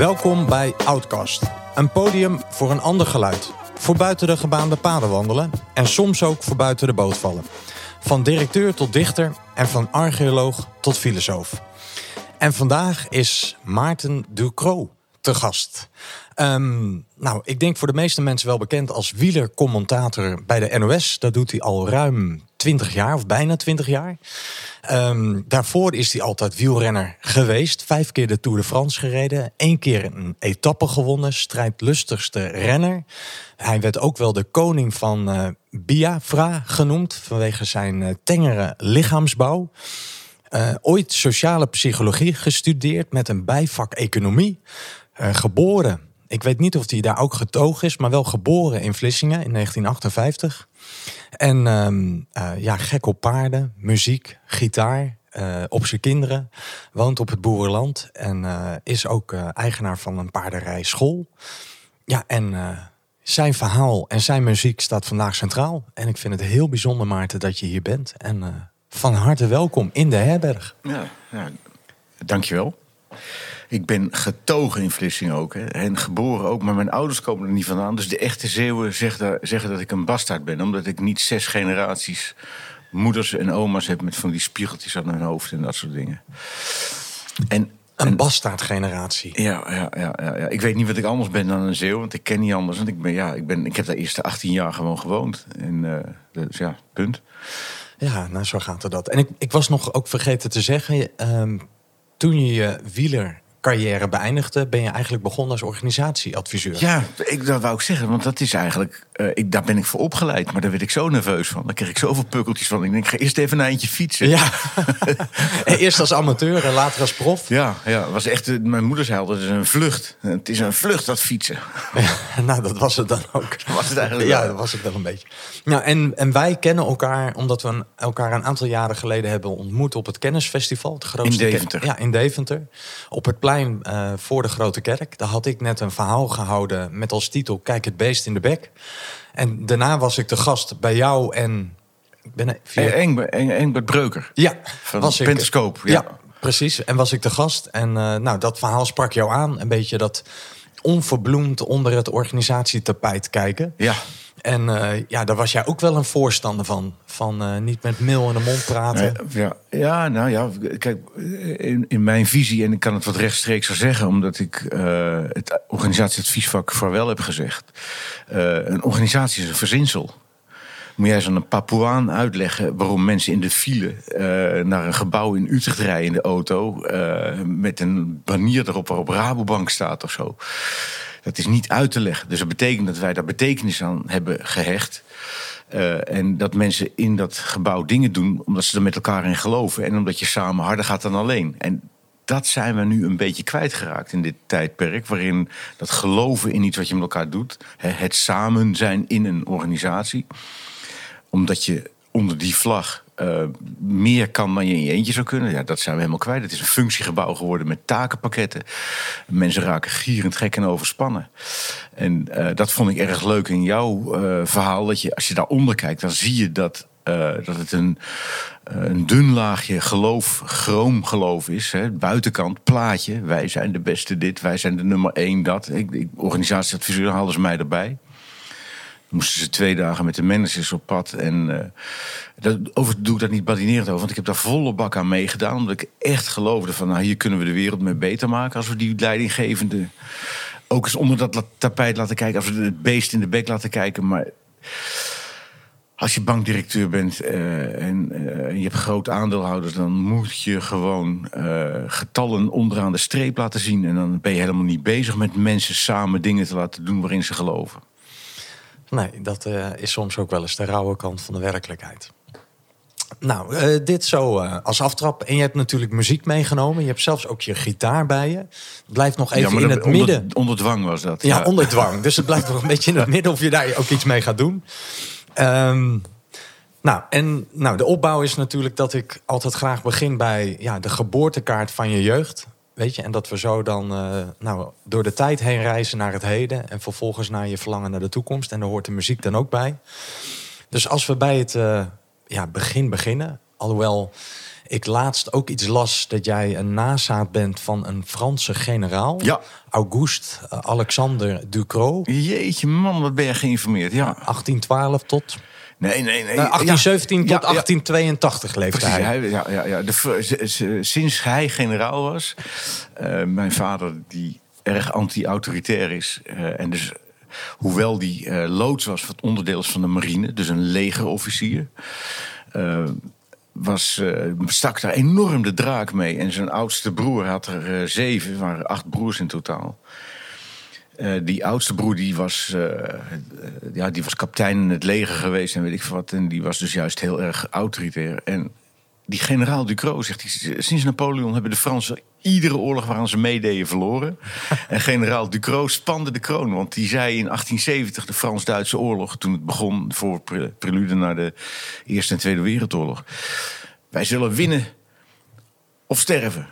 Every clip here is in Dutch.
Welkom bij Outcast. Een podium voor een ander geluid. Voor buiten de gebaande paden wandelen en soms ook voor buiten de boot vallen. Van directeur tot dichter en van archeoloog tot filosoof. En vandaag is Maarten Ducro te gast. Ehm, nou, ik denk voor de meeste mensen wel bekend als wielercommentator bij de NOS. Dat doet hij al ruim 20 jaar of bijna 20 jaar. Ehm, daarvoor is hij altijd wielrenner geweest. Vijf keer de Tour de France gereden. één keer een etappe gewonnen. Strijdlustigste renner. Hij werd ook wel de koning van uh, Biafra genoemd. Vanwege zijn uh, tengere lichaamsbouw. Uh, ooit sociale psychologie gestudeerd met een bijvak economie. geboren ik weet niet of hij daar ook getogen is, maar wel geboren in Vlissingen in 1958. En um, uh, ja, gek op paarden, muziek, gitaar. Uh, op zijn kinderen, woont op het boerenland en uh, is ook eigenaar van een paardenrijschool. Ja, en zijn verhaal en zijn muziek staat vandaag centraal. En ik vind het heel bijzonder, Maarten, dat je hier bent. En van harte welkom in de herberg. Ja, ja dankjewel. Ik ben getogen in Vlissingen ook. Hè. En geboren ook, maar mijn ouders komen er niet vandaan. Dus de echte Zeeuwen zeggen, zeggen dat ik een bastaard ben. Omdat ik niet zes generaties moeders en oma's heb... met van die spiegeltjes aan hun hoofd en dat soort dingen. En een bastaardgeneratie. Ja, ja, ja, ja, ja, ik weet niet wat ik anders ben dan een Zeeuw, want ik ken niet anders. Want ik, ben, ja, ik, ben, ik heb daar eerste 18 jaar gewoon gewoond. En, uh, dus ja, punt. Ja, nou zo gaat het dat. En ik, ik was nog ook vergeten te zeggen, uh, toen je je wieler carrière beëindigde, ben je eigenlijk begonnen als organisatieadviseur. Ja, ik, dat wou ik zeggen, want dat is eigenlijk, uh, ik, daar ben ik voor opgeleid, maar daar werd ik zo nerveus van. Daar kreeg ik zoveel pukkeltjes van. Ik denk, ik ga eerst even een eindje fietsen. Ja, eerst als amateur en later als prof. Ja, ja was echt, eh, mijn moeder zei altijd, het is een vlucht. Het is een vlucht, dat fietsen. Ja, nou, dat was het dan ook. Was het eigenlijk Ja, dat was het wel een beetje. Nou, en, en wij kennen elkaar omdat we elkaar een aantal jaren geleden hebben ontmoet op het Kennisfestival. Het grootste in Deventer. Ja, in Deventer. Op het plein uh, voor de Grote Kerk. Daar had ik net een verhaal gehouden met als titel Kijk het beest in de bek. En daarna was ik de gast bij jou en... Ik ben via... Engbert Breuker. Ja, van was Pentascoop. ja. ja. precies. En was ik de gast. En uh, nou, dat verhaal sprak jou aan. Een beetje dat onverbloemd onder het organisatietapijt kijken. Ja. En uh, ja, daar was jij ook wel een voorstander van. Van uh, niet met mil in de mond praten. Ja, ja nou ja, kijk, in, in mijn visie, en ik kan het wat rechtstreeks zeggen, omdat ik uh, het organisatieadviesvak voor wel heb gezegd. een organisatie is een verzinsel. Moet jij zo'n Papuaan uitleggen waarom mensen in de file naar een gebouw in Utrecht rijden in de auto. met een banier erop waarop Rabobank staat of zo. Dat is niet uit te leggen. Dus dat betekent dat wij daar betekenis aan hebben gehecht. Uh, en dat mensen in dat gebouw dingen doen omdat ze er met elkaar in geloven. En omdat je samen harder gaat dan alleen. En dat zijn we nu een beetje kwijtgeraakt in dit tijdperk. Waarin dat geloven in iets wat je met elkaar doet. Het samen zijn in een organisatie. Omdat je onder die vlag uh, meer kan dan je in je eentje zou kunnen. Ja, dat zijn we helemaal kwijt. Het is een functiegebouw geworden met takenpakketten. Mensen raken gierend gek en overspannen. En uh, dat vond ik erg leuk in jouw uh, verhaal. Dat je, als je daaronder kijkt, dan zie je dat, dat het een, een dun laagje geloof, geloof is. Hè. Buitenkant, plaatje. Wij zijn de beste dit, wij zijn de nummer één dat. Ik, ik, organisatieadviseur haalden ze mij erbij moesten ze twee dagen met de managers op pad. En uh, dat, over doe ik dat niet badinerend over, want ik heb daar volle bak aan meegedaan. Omdat ik echt geloofde van, nou, hier kunnen we de wereld mee beter maken als we die leidinggevende ook eens onder dat tapijt laten kijken, als we het beest in de bek laten kijken. Maar als je bankdirecteur bent uh, en uh, je hebt groot aandeelhouders, dan moet je gewoon getallen onderaan de streep laten zien. En dan ben je helemaal niet bezig met mensen samen dingen te laten doen waarin ze geloven. Nee, dat uh, is soms ook wel eens de rauwe kant van de werkelijkheid. Nou, uh, dit zo uh, als aftrap. En je hebt natuurlijk muziek meegenomen. Je hebt zelfs ook je gitaar bij je. blijft nog even in het onder, midden. Onder dwang was dat. Ja, ja. onder dwang. Dus het blijft nog een beetje in het midden of je daar ook iets mee gaat doen. Um, nou, en nou, de opbouw is natuurlijk dat ik altijd graag begin bij ja, de geboortekaart van je jeugd. Weet je, en dat we zo dan uh, nou, door de tijd heen reizen naar het heden. En vervolgens naar je verlangen naar de toekomst. En daar hoort de muziek dan ook bij. Dus als we bij het uh, ja, begin beginnen. Alhoewel ik laatst ook iets las dat jij een nazaat bent van een Franse generaal. Ja. Auguste eh, Alexander Ducrot. Jeetje man, wat ben je geïnformeerd. Ja. 1812 tot Nee, nee, nee. eh, 1817 Ja, tot ja, ja. 1882 leefde Precies, hij. ja, ja, ja. De, sinds hij generaal was, eh, mijn vader die erg anti-autoritair is. eh, en dus, hoewel die eh, loods was wat onderdeel van de marine, dus een legerofficier, eh, was, eh, stak daar enorm de draak mee. En zijn oudste broer had er eh, zeven, waren acht broers in totaal. Eh, die oudste broer die was, eh, ja, die was kapitein in het leger geweest en weet ik wat. En die was dus juist heel erg autoritair. En die generaal Ducrot zegt, sinds Napoleon hebben de Fransen iedere oorlog waaraan ze meededen verloren. en generaal Ducrot spande de kroon. Want die zei in 1870, de Frans-Duitse oorlog... toen het begon voor pre- prelude naar de Eerste en Tweede Wereldoorlog... wij zullen winnen of sterven.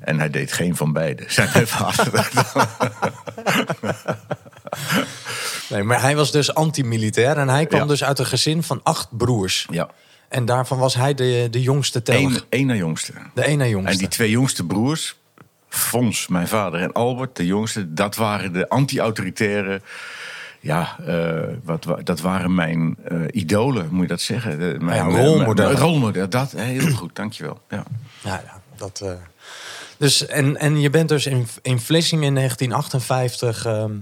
En hij deed geen van beide. Zijn mijn vader. Nee, maar hij was dus antimilitair en hij kwam Ja. dus uit een gezin van acht broers. ja, En daarvan was hij de, de jongste telg. één na jongste. De ene jongste. En die twee jongste broers, Fons, mijn vader, en Albert, de jongste, dat waren de anti-autoritaire. Ja, eh, wat, wa- dat waren mijn eh, idolen, moet je dat zeggen? De, mijn, Ja, rolmodellen. mijn- rolmodel, dat heel goed, dankjewel. Ja. Ja, ja dat. eh, Dus, en, en je bent dus in, in Vlissingen in 1958. ehm,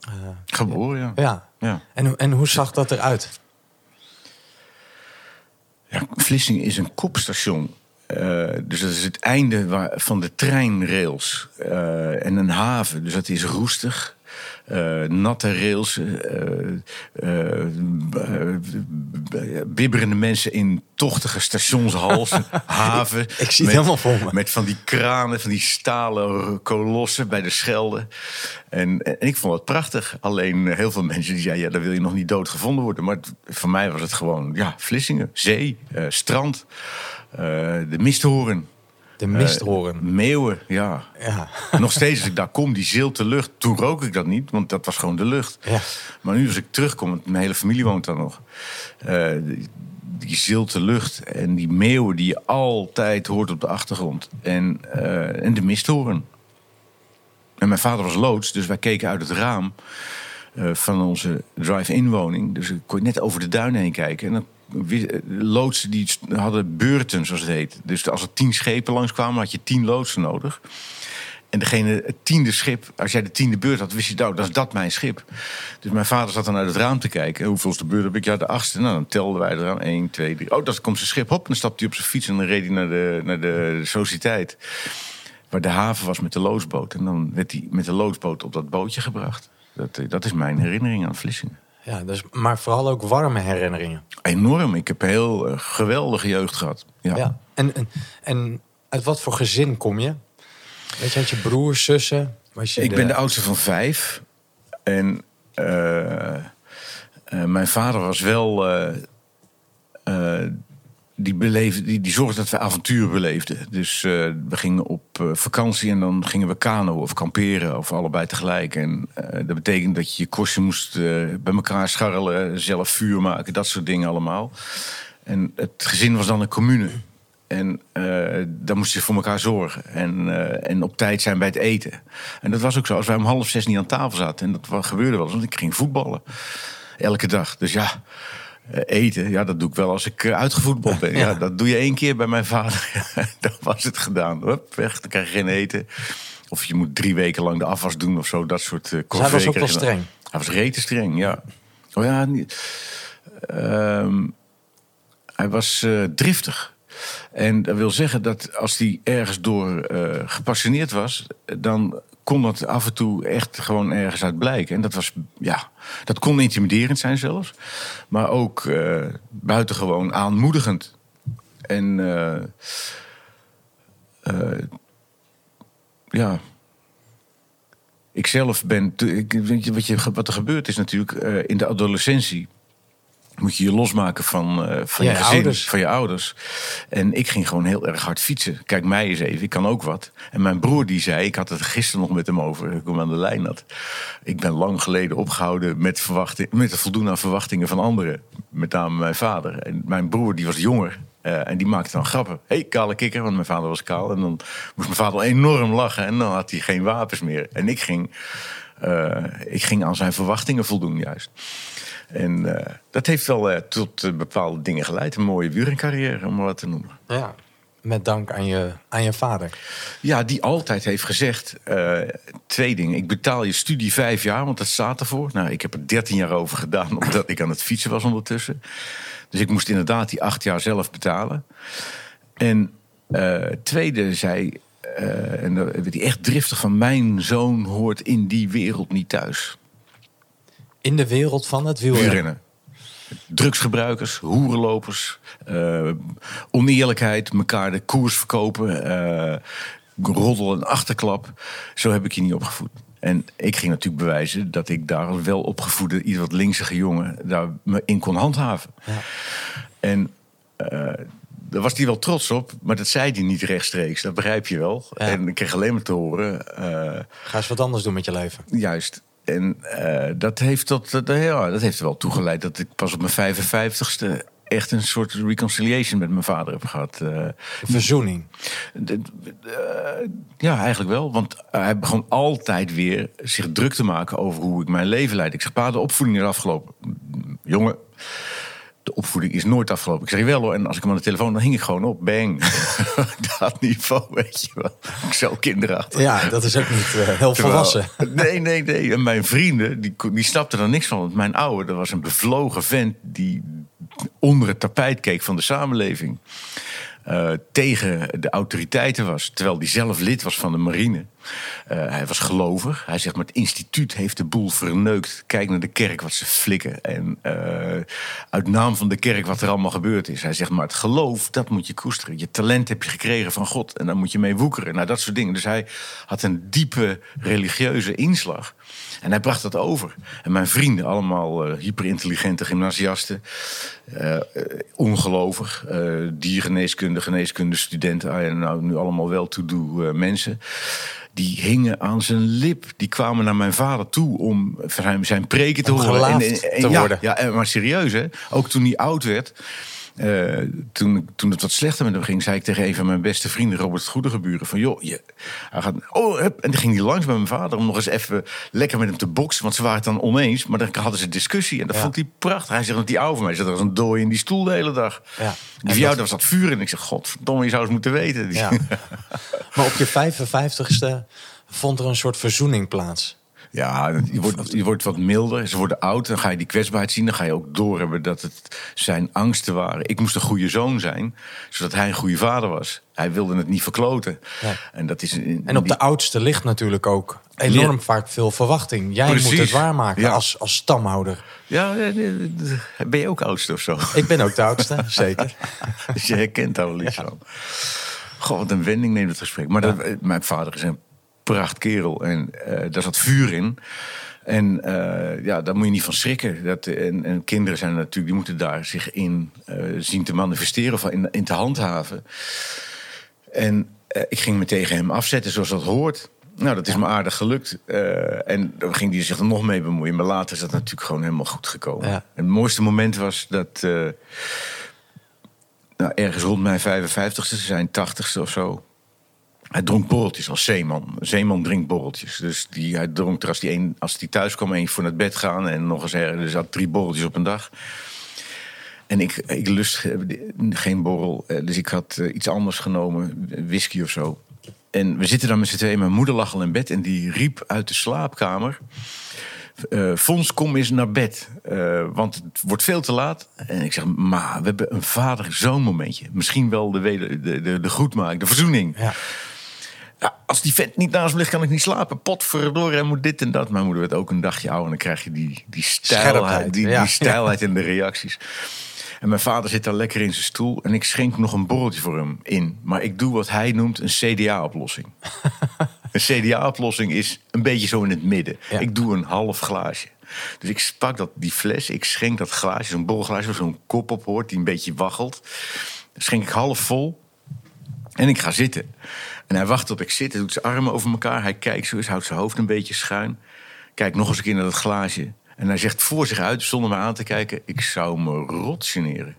eh, Geboren, ja. ja. ja. En, hoe- en hoe zag dat eruit? Ja, Vlissingen is een kopstation. Eh, dus dat is het einde waar, van de treinrails. eh, en een haven. Dus dat is roestig. Eh, natte rails. b- bibberende mensen in tochtige stationshals. haven. Ik zie het met- helemaal voor me. Met van die kranen, van die stalen kolossen bij de Schelde. En, en ik vond het prachtig. Alleen heel veel mensen die zeiden... ja, daar wil je nog niet dood gevonden worden. Maar het- voor mij was het gewoon ja, Vlissingen, zee, strand, de misthoorn. De misthoorn. Eh, meeuwen, ja. ja. Nog steeds als ik daar kom, die zilte lucht. Toen rook ik dat niet, want dat was gewoon de lucht. Ja. Maar nu als ik terugkom, want mijn hele familie woont daar nog. eh, die, die zilte lucht en die meeuwen die je altijd hoort op de achtergrond. En, eh, en de misthoorn. En mijn vader was loods, dus wij keken uit het raam van onze drive-in woning. Dus ik kon net over de duinen heen kijken. En dan loodsen die hadden beurten, zoals het heet. Dus als er tien schepen langskwamen, had je tien loodsen nodig. En degene, het tiende schip, als jij de tiende beurt had, wist je, nou, dat is dat mijn schip. Dus mijn vader zat dan uit het raam te kijken. Hoeveelste beurt heb ik? Ja, de achtste. Nou, dan telden wij eraan. 1, 2, 3. Oh, dat komt zijn schip. Hop, en dan stapte hij op zijn fiets en dan reed hij naar de, naar de sociëteit. Waar de haven was met de loodsboot. En dan werd hij met de loodsboot op dat bootje gebracht. Dat, eh, dat is mijn herinnering aan Vlissingen. Ja dus, maar vooral ook warme herinneringen. Enorm. Ik heb heel eh, geweldige jeugd gehad. Ja. Ja. En, en, en uit wat voor gezin kom je? Weet je, had je broers, zussen? Was je Ik ben de oudste van vijf. En eh, eh, mijn vader was wel. Die, beleefde, die, die zorgde dat we avontuur beleefden. Dus eh, we gingen op eh, vakantie en dan gingen we kano of kamperen. Of allebei tegelijk. En eh, dat betekent dat je je moest bij elkaar scharrelen. Zelf vuur maken, dat soort dingen allemaal. En het gezin was dan een commune. En dan moest je voor elkaar zorgen. En, en op tijd zijn bij het eten. En dat was ook zo. Als wij om half zes niet aan tafel zaten. En dat gebeurde wel eens. Want ik ging voetballen. Elke dag. Dus ja, eten. Ja, dat doe ik wel als ik eh, uitgevoetbald ben. Ja, dat doe je één keer bij mijn vader. dan was het gedaan. Hup, weg. Dan krijg je geen eten. Of je moet drie weken lang de afwas doen of zo. Dat soort uh, Dus hij was ook wel streng. Hij was rete streng, ja. Oh ja, niet. Ehm, hij was eh, driftig. En dat wil zeggen dat als hij ergens door eh, gepassioneerd was, dan kon dat af en toe echt gewoon ergens uit blijken. En dat was, ja, dat kon intimiderend zijn zelfs. Maar ook eh, buitengewoon aanmoedigend. En eh, eh, ja. Ik zelf ben. ik- weet je, wat, je, wat er gebeurt is natuurlijk in de adolescentie. Moet je je losmaken van, eh, van Ja, je gezin, ouders. van je ouders. En ik ging gewoon heel erg hard fietsen. Kijk mij eens even, ik kan ook wat. En mijn broer die zei, ik had het gisteren nog met hem over, ik hem aan de lijn had. Ik ben lang geleden opgehouden met, verwachting, met het voldoen aan verwachtingen van anderen. Met name mijn vader. En mijn broer die was jonger. Eh, en die maakte dan grappen. Hé, hey, kale kikker, want mijn vader was kaal. En dan moest mijn vader enorm lachen. En dan had hij geen wapens meer. En ik ging, eh, ik ging aan zijn verwachtingen voldoen, juist. En eh, dat heeft wel tot bepaalde dingen geleid. Een mooie wielrencarrière, om maar wat te noemen. Ja, met dank aan je, aan je vader. Ja, die altijd heeft gezegd: twee dingen. Ik betaal je studie vijf jaar, want dat staat ervoor. Nou, ik heb er dertien jaar over gedaan, omdat ik aan het fietsen was ondertussen. Dus ik moest inderdaad die acht jaar zelf betalen. En tweede zei, en hij echt driftig van... mijn zoon hoort in die wereld niet thuis. In de wereld van het wielrennen? Drugsgebruikers, hoerenlopers, uh, oneerlijkheid, elkaar de koers verkopen... roddel en achterklap. Zo heb ik je niet opgevoed. En ik ging natuurlijk bewijzen dat ik daar wel opgevoede, iets wat linksige jongen, daar me in kon handhaven. Ja. En uh, daar was hij wel trots op, maar dat zei hij niet rechtstreeks. Dat begrijp je wel. En ik kreeg alleen maar te horen. Uh, Ga eens wat anders doen met je leven. Juist. En uh, dat, heeft tot, ja, dat heeft er wel toegeleid dat ik pas op mijn 55ste echt een soort reconciliation met mijn vader heb gehad. Uh, Verzoening? ja, eigenlijk wel. Want hij begon altijd weer zich druk te maken over hoe ik mijn leven leid. Ik zeg, pa, de opvoeding is afgelopen. Jongen, de opvoeding is nooit afgelopen. Ik zeg wel hoor. En als ik hem aan de telefoon, dan hing ik gewoon op. Bang. dat niveau, weet je wel. Ik zo kinderachtig. Ja, dat is ook niet uh, heel volwassen. nee, nee, nee. En mijn vrienden, die, die snapten er niks van. Want mijn oude, dat was een bevlogen vent... die onder het tapijt keek van de samenleving. Uh, tegen de autoriteiten was. Terwijl hij zelf lid was van de marine. Uh, hij was gelovig. Hij zegt, maar het instituut heeft de boel verneukt. Kijk naar de kerk wat ze flikken. En uh, uit naam van de kerk wat er allemaal gebeurd is. Hij zegt, maar het geloof, dat moet je koesteren. Je talent heb je gekregen van God. En daar moet je mee woekeren. Nou, dat soort dingen. Dus hij had een diepe religieuze inslag. En hij bracht dat over. En mijn vrienden, allemaal uh, hyperintelligente gymnasiasten, ongelovig, diergeneeskunde, geneeskunde studenten, ah, nou, nu allemaal wel to-do mensen. Die hingen aan zijn lip. Die kwamen naar mijn vader toe om zijn preken te horen. En, en, en, te ja, worden. Ja, maar serieus hè. Ook toen hij oud werd. Uh, toen, toen het wat slechter met hem ging, zei ik tegen een van mijn beste vrienden, Robert Goedegeburen, van joh, je, hij gaat, oh, hup. en dan ging hij langs bij mijn vader om nog eens even lekker met hem te boksen, want ze waren het dan oneens, maar dan hadden ze discussie en dat vond hij prachtig. Hij zegt dat die oude van mij zat als een dooi in die stoel de hele dag. Ja. Die jou, dat was dat vuur en ik zeg, godverdomme, je zou eens moeten weten. Ja. maar op je 55ste vond er een soort verzoening plaats. Ja, je wordt, je wordt wat milder. Ze worden oud. Dan ga je die kwetsbaarheid zien. Dan ga je ook doorhebben dat het zijn angsten waren. Ik moest een goede zoon zijn, zodat hij een goede vader was. Hij wilde het niet verkloten. Ja. En, dat is en op de oudste ligt natuurlijk ook enorm vaak veel verwachting. Jij moet het waarmaken als, als stamhouder. Ja, ben je ook oudste of zo? Ik ben ook de oudste, zeker. dus je herkent daar wel iets van. Goh, wat een wending neemt het gesprek. Maar dat, mijn vader is een prachtkerel. En uh, daar zat vuur in. En uh, ja, daar moet je niet van schrikken. Dat, en, en, kinderen zijn natuurlijk, die moeten daar zich in uh, zien te manifesteren of in, in te handhaven. En ik ging me tegen hem afzetten zoals dat hoort. Nou, dat is me aardig gelukt. en dan ging hij zich er nog mee bemoeien. Maar later is dat natuurlijk gewoon helemaal goed gekomen. Ja. het mooiste moment was dat. nou, ergens rond mijn 55ste, zijn 80ste of zo hij dronk borreltjes als zeeman. Zeeman drinkt borreltjes. Dus die, hij dronk er als hij, een, als hij thuis kwam voor naar bed gaan... en nog eens er, had drie borreltjes op een dag. En ik, ik lust geen borrel, eh, dus ik had eh, iets anders genomen, whisky of zo. En we zitten dan met z'n tweeën. Mijn moeder lag al in bed en die riep uit de slaapkamer... Uh, Fons, kom eens naar bed. Want het wordt veel te laat. En ik zeg, ma, we hebben een vader-zoon momentje. Misschien wel de, de, de, de groetmaak, de verzoening. Ja ja, als die vent niet naast me ligt, kan ik niet slapen. Pot verdorie, en moet dit en dat. Mijn moeder werd ook een dagje ouder. En dan krijg je die, die stijlheid, die, die stijlheid in de reacties. En mijn vader zit daar lekker in zijn stoel. En ik schenk nog een borreltje voor hem in. Maar ik doe wat hij noemt een CDA-oplossing. een CDA-oplossing is een beetje zo in het midden. Ik doe een half glaasje. Dus ik pak dat, die fles, ik schenk dat glaasje, zo'n borrelglaasje... waar zo'n kop op hoort, die een beetje waggelt. Dan schenk ik half vol. En ik ga zitten. En hij wacht tot ik zit, hij doet zijn armen over elkaar. Hij kijkt zo eens, houdt zijn hoofd een beetje schuin. Kijkt nog eens een keer naar dat glaasje. En hij zegt voor zich uit, zonder me aan te kijken... ik zou me rot generen.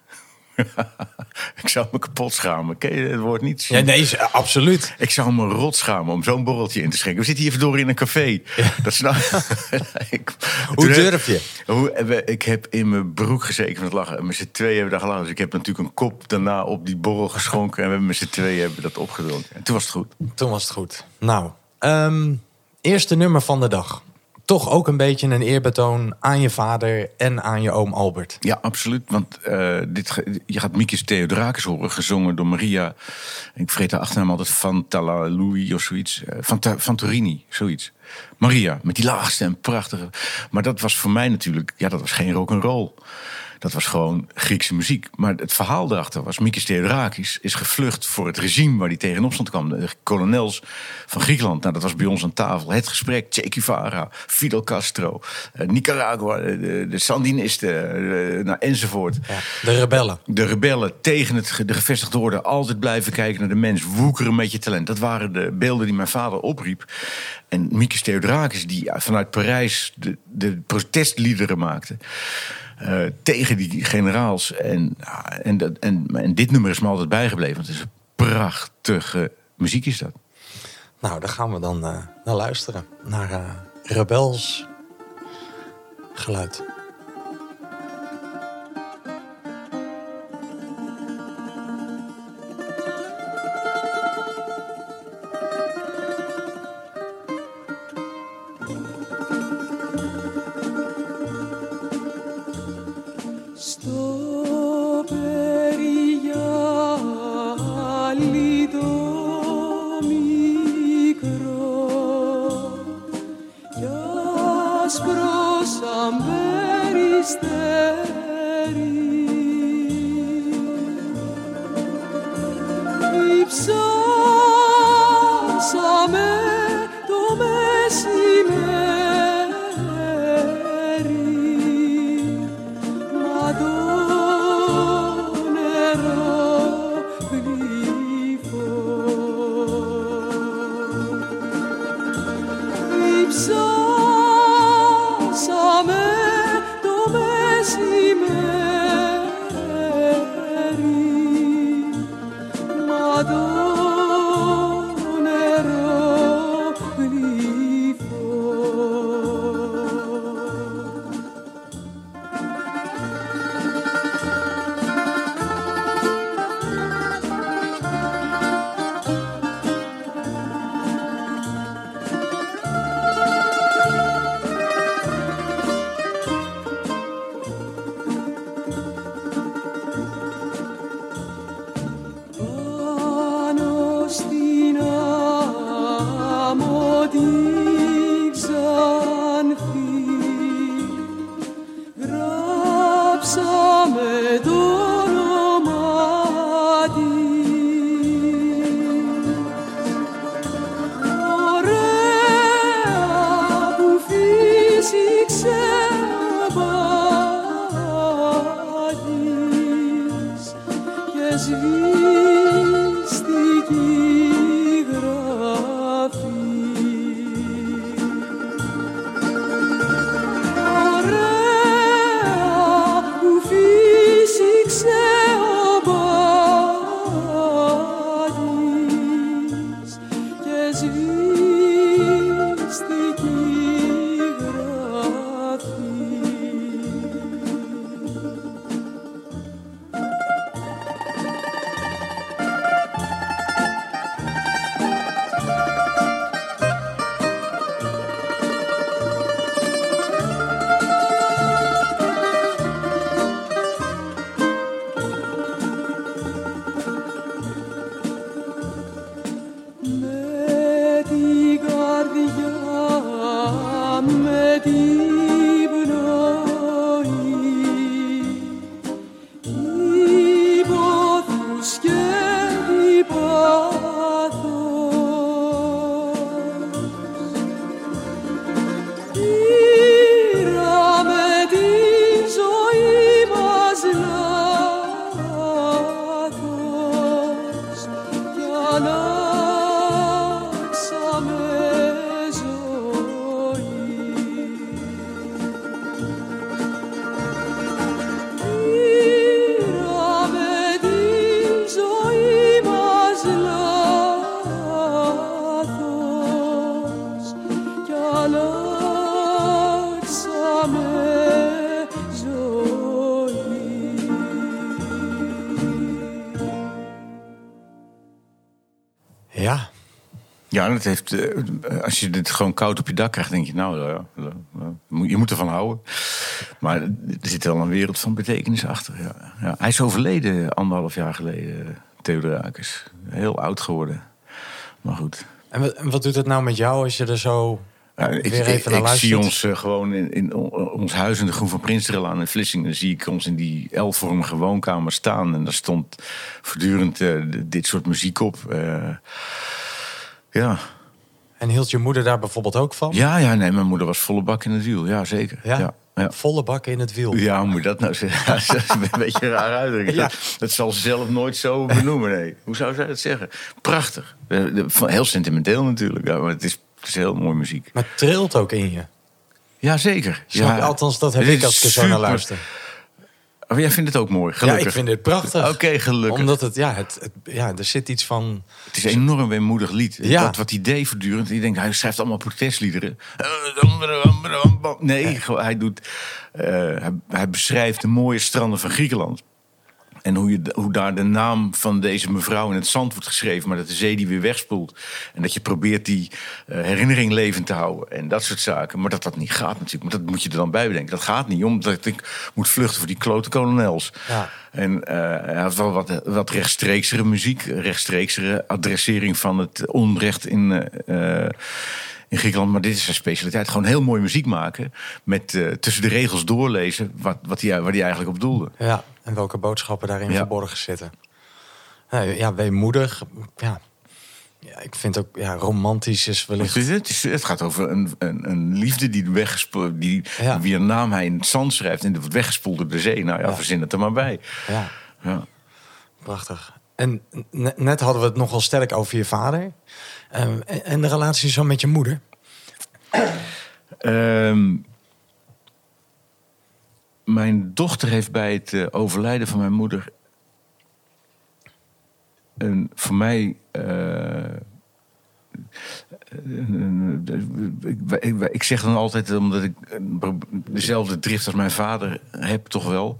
ik zou me kapot schamen. Ken je het woord niet? Ja, nee, absoluut. Ik zou me rot schamen om zo'n borreltje in te schenken. We zitten hier verdorie in een café. Dat nou... ik, Hoe durf je? Hoe, ik heb in mijn broek gezeken van het lachen. En met z'n tweeën hebben we daar gelachen. Dus ik heb natuurlijk een kop daarna op die borrel geschonken. En we hebben met z'n tweeën hebben dat opgedronken. En toen was het goed. Toen was het goed. Nou, ehm, eerste nummer van de dag. Toch ook een beetje een eerbetoon aan je vader en aan je oom Albert. Ja, absoluut. Want eh, dit, je gaat Mikis Theodorakis horen, gezongen door Maria. Ik vergeet haar achternaam altijd Fantalalui of zoiets. Eh, Fanta- Fantorini, zoiets. Maria, met die laagste en prachtige. Maar dat was voor mij natuurlijk, ja, dat was geen rock and roll. Dat was gewoon Griekse muziek. Maar het verhaal daarachter was... Mikis Theodorakis is gevlucht voor het regime waar hij tegenop stond kwam. De kolonels van Griekenland. Nou, dat was bij ons aan tafel. Het gesprek, Che Guevara, Fidel Castro... eh, Nicaragua, de, de Sandinisten, eh, nou, enzovoort. Ja, de rebellen. De rebellen tegen het, de gevestigde orde. Altijd blijven kijken naar de mens. Woekeren met je talent. Dat waren de beelden die mijn vader opriep. En Mikis Theodorakis, die vanuit Parijs de, de protestliederen maakte. Eh, tegen die generaals. En, ja, en, dat, en, en dit nummer is me altijd bijgebleven. Want het is een prachtige muziek is dat. Nou, daar gaan we dan eh, naar luisteren. Naar eh, rebels geluid. Dat heeft, eh, als je dit gewoon koud op je dak krijgt, denk je, nou, ja, ja, ja, je moet ervan houden. Maar er zit wel een wereld van betekenis achter. Ja. Ja, hij is overleden anderhalf jaar geleden, Theodorakis. Heel oud geworden. Maar goed. En wat, doet het nou met jou als je er zo Ja, ik, weer ik, even naar ik zie ons eh, gewoon in, ons huis in de Groen van Prinsterelaan in Vlissingen. Dan zie ik ons in die L-vormige woonkamer staan. En daar stond voortdurend eh, dit soort muziek op. Eh, ja. En hield je moeder daar bijvoorbeeld ook van? ja, ja, nee, mijn moeder was volle bak in het wiel. Ja, zeker. Ja? ja, ja. Volle bak in het wiel. Ja, hoe moet je dat nou zeggen? Dat is een beetje raar uitdrukken. Ja. Dat, dat zal ze zelf nooit zo benoemen, nee. Hoe zou zij dat zeggen? Prachtig. Eh, Heel sentimenteel natuurlijk, ja, maar het is, het is heel mooi muziek. Maar het trilt ook in je. Ja, zeker. Snap je? Ja. Althans, dat heb ik als ik er zo naar super- luister. Oh, jij vindt het ook mooi, Ja, gelukkig. ik vind dit prachtig. Oké, gelukkig. Omdat het, ja, het, het- ja, er zit iets van... Het is een enorm weemoedig lied. Ja. Dat wat hij deed voortdurend. Denkt, hij schrijft allemaal protestliederen. Nee, hij, doet, eh, hij, hij beschrijft de mooie stranden van Griekenland. En hoe, je, hoe daar de naam van deze mevrouw in het zand wordt geschreven. Maar dat de zee die weer wegspoelt. En dat je probeert die eh, herinnering levend te houden. En dat soort zaken. Maar dat dat niet gaat natuurlijk. Maar dat moet je er dan bij bedenken. Dat gaat niet, omdat ik moet vluchten voor die klote kolonels. Ja. En eh, hij had wel wat, wat rechtstreeksere muziek. Rechtstreeksere adressering van het onrecht in, eh, in Griekenland. Maar dit is zijn specialiteit. Gewoon heel mooi muziek maken. Met eh, tussen de regels doorlezen wat, wat hij, waar hij eigenlijk op doelde. Ja, en welke boodschappen daarin Ja. verborgen zitten. Nee, ja, weemoedig. Ja. ja, ik vind ook ja, romantisch is wellicht... Het, is- het, is- het gaat over een, een, een liefde die, weggespo- die Ja. wie een naam hij in het zand schrijft. En die wordt weggespoeld door de zee. Nou ja, verzin het er maar bij. Ja, Ja. prachtig. En ne- net hadden we het nogal sterk over je vader. Ehm, en, de relatie zo met je moeder. Ehm, mijn dochter heeft bij het eh, overlijden van mijn moeder. Een, voor mij. eh, ik, zeg dan altijd, omdat ik dezelfde drift als mijn vader heb, toch wel.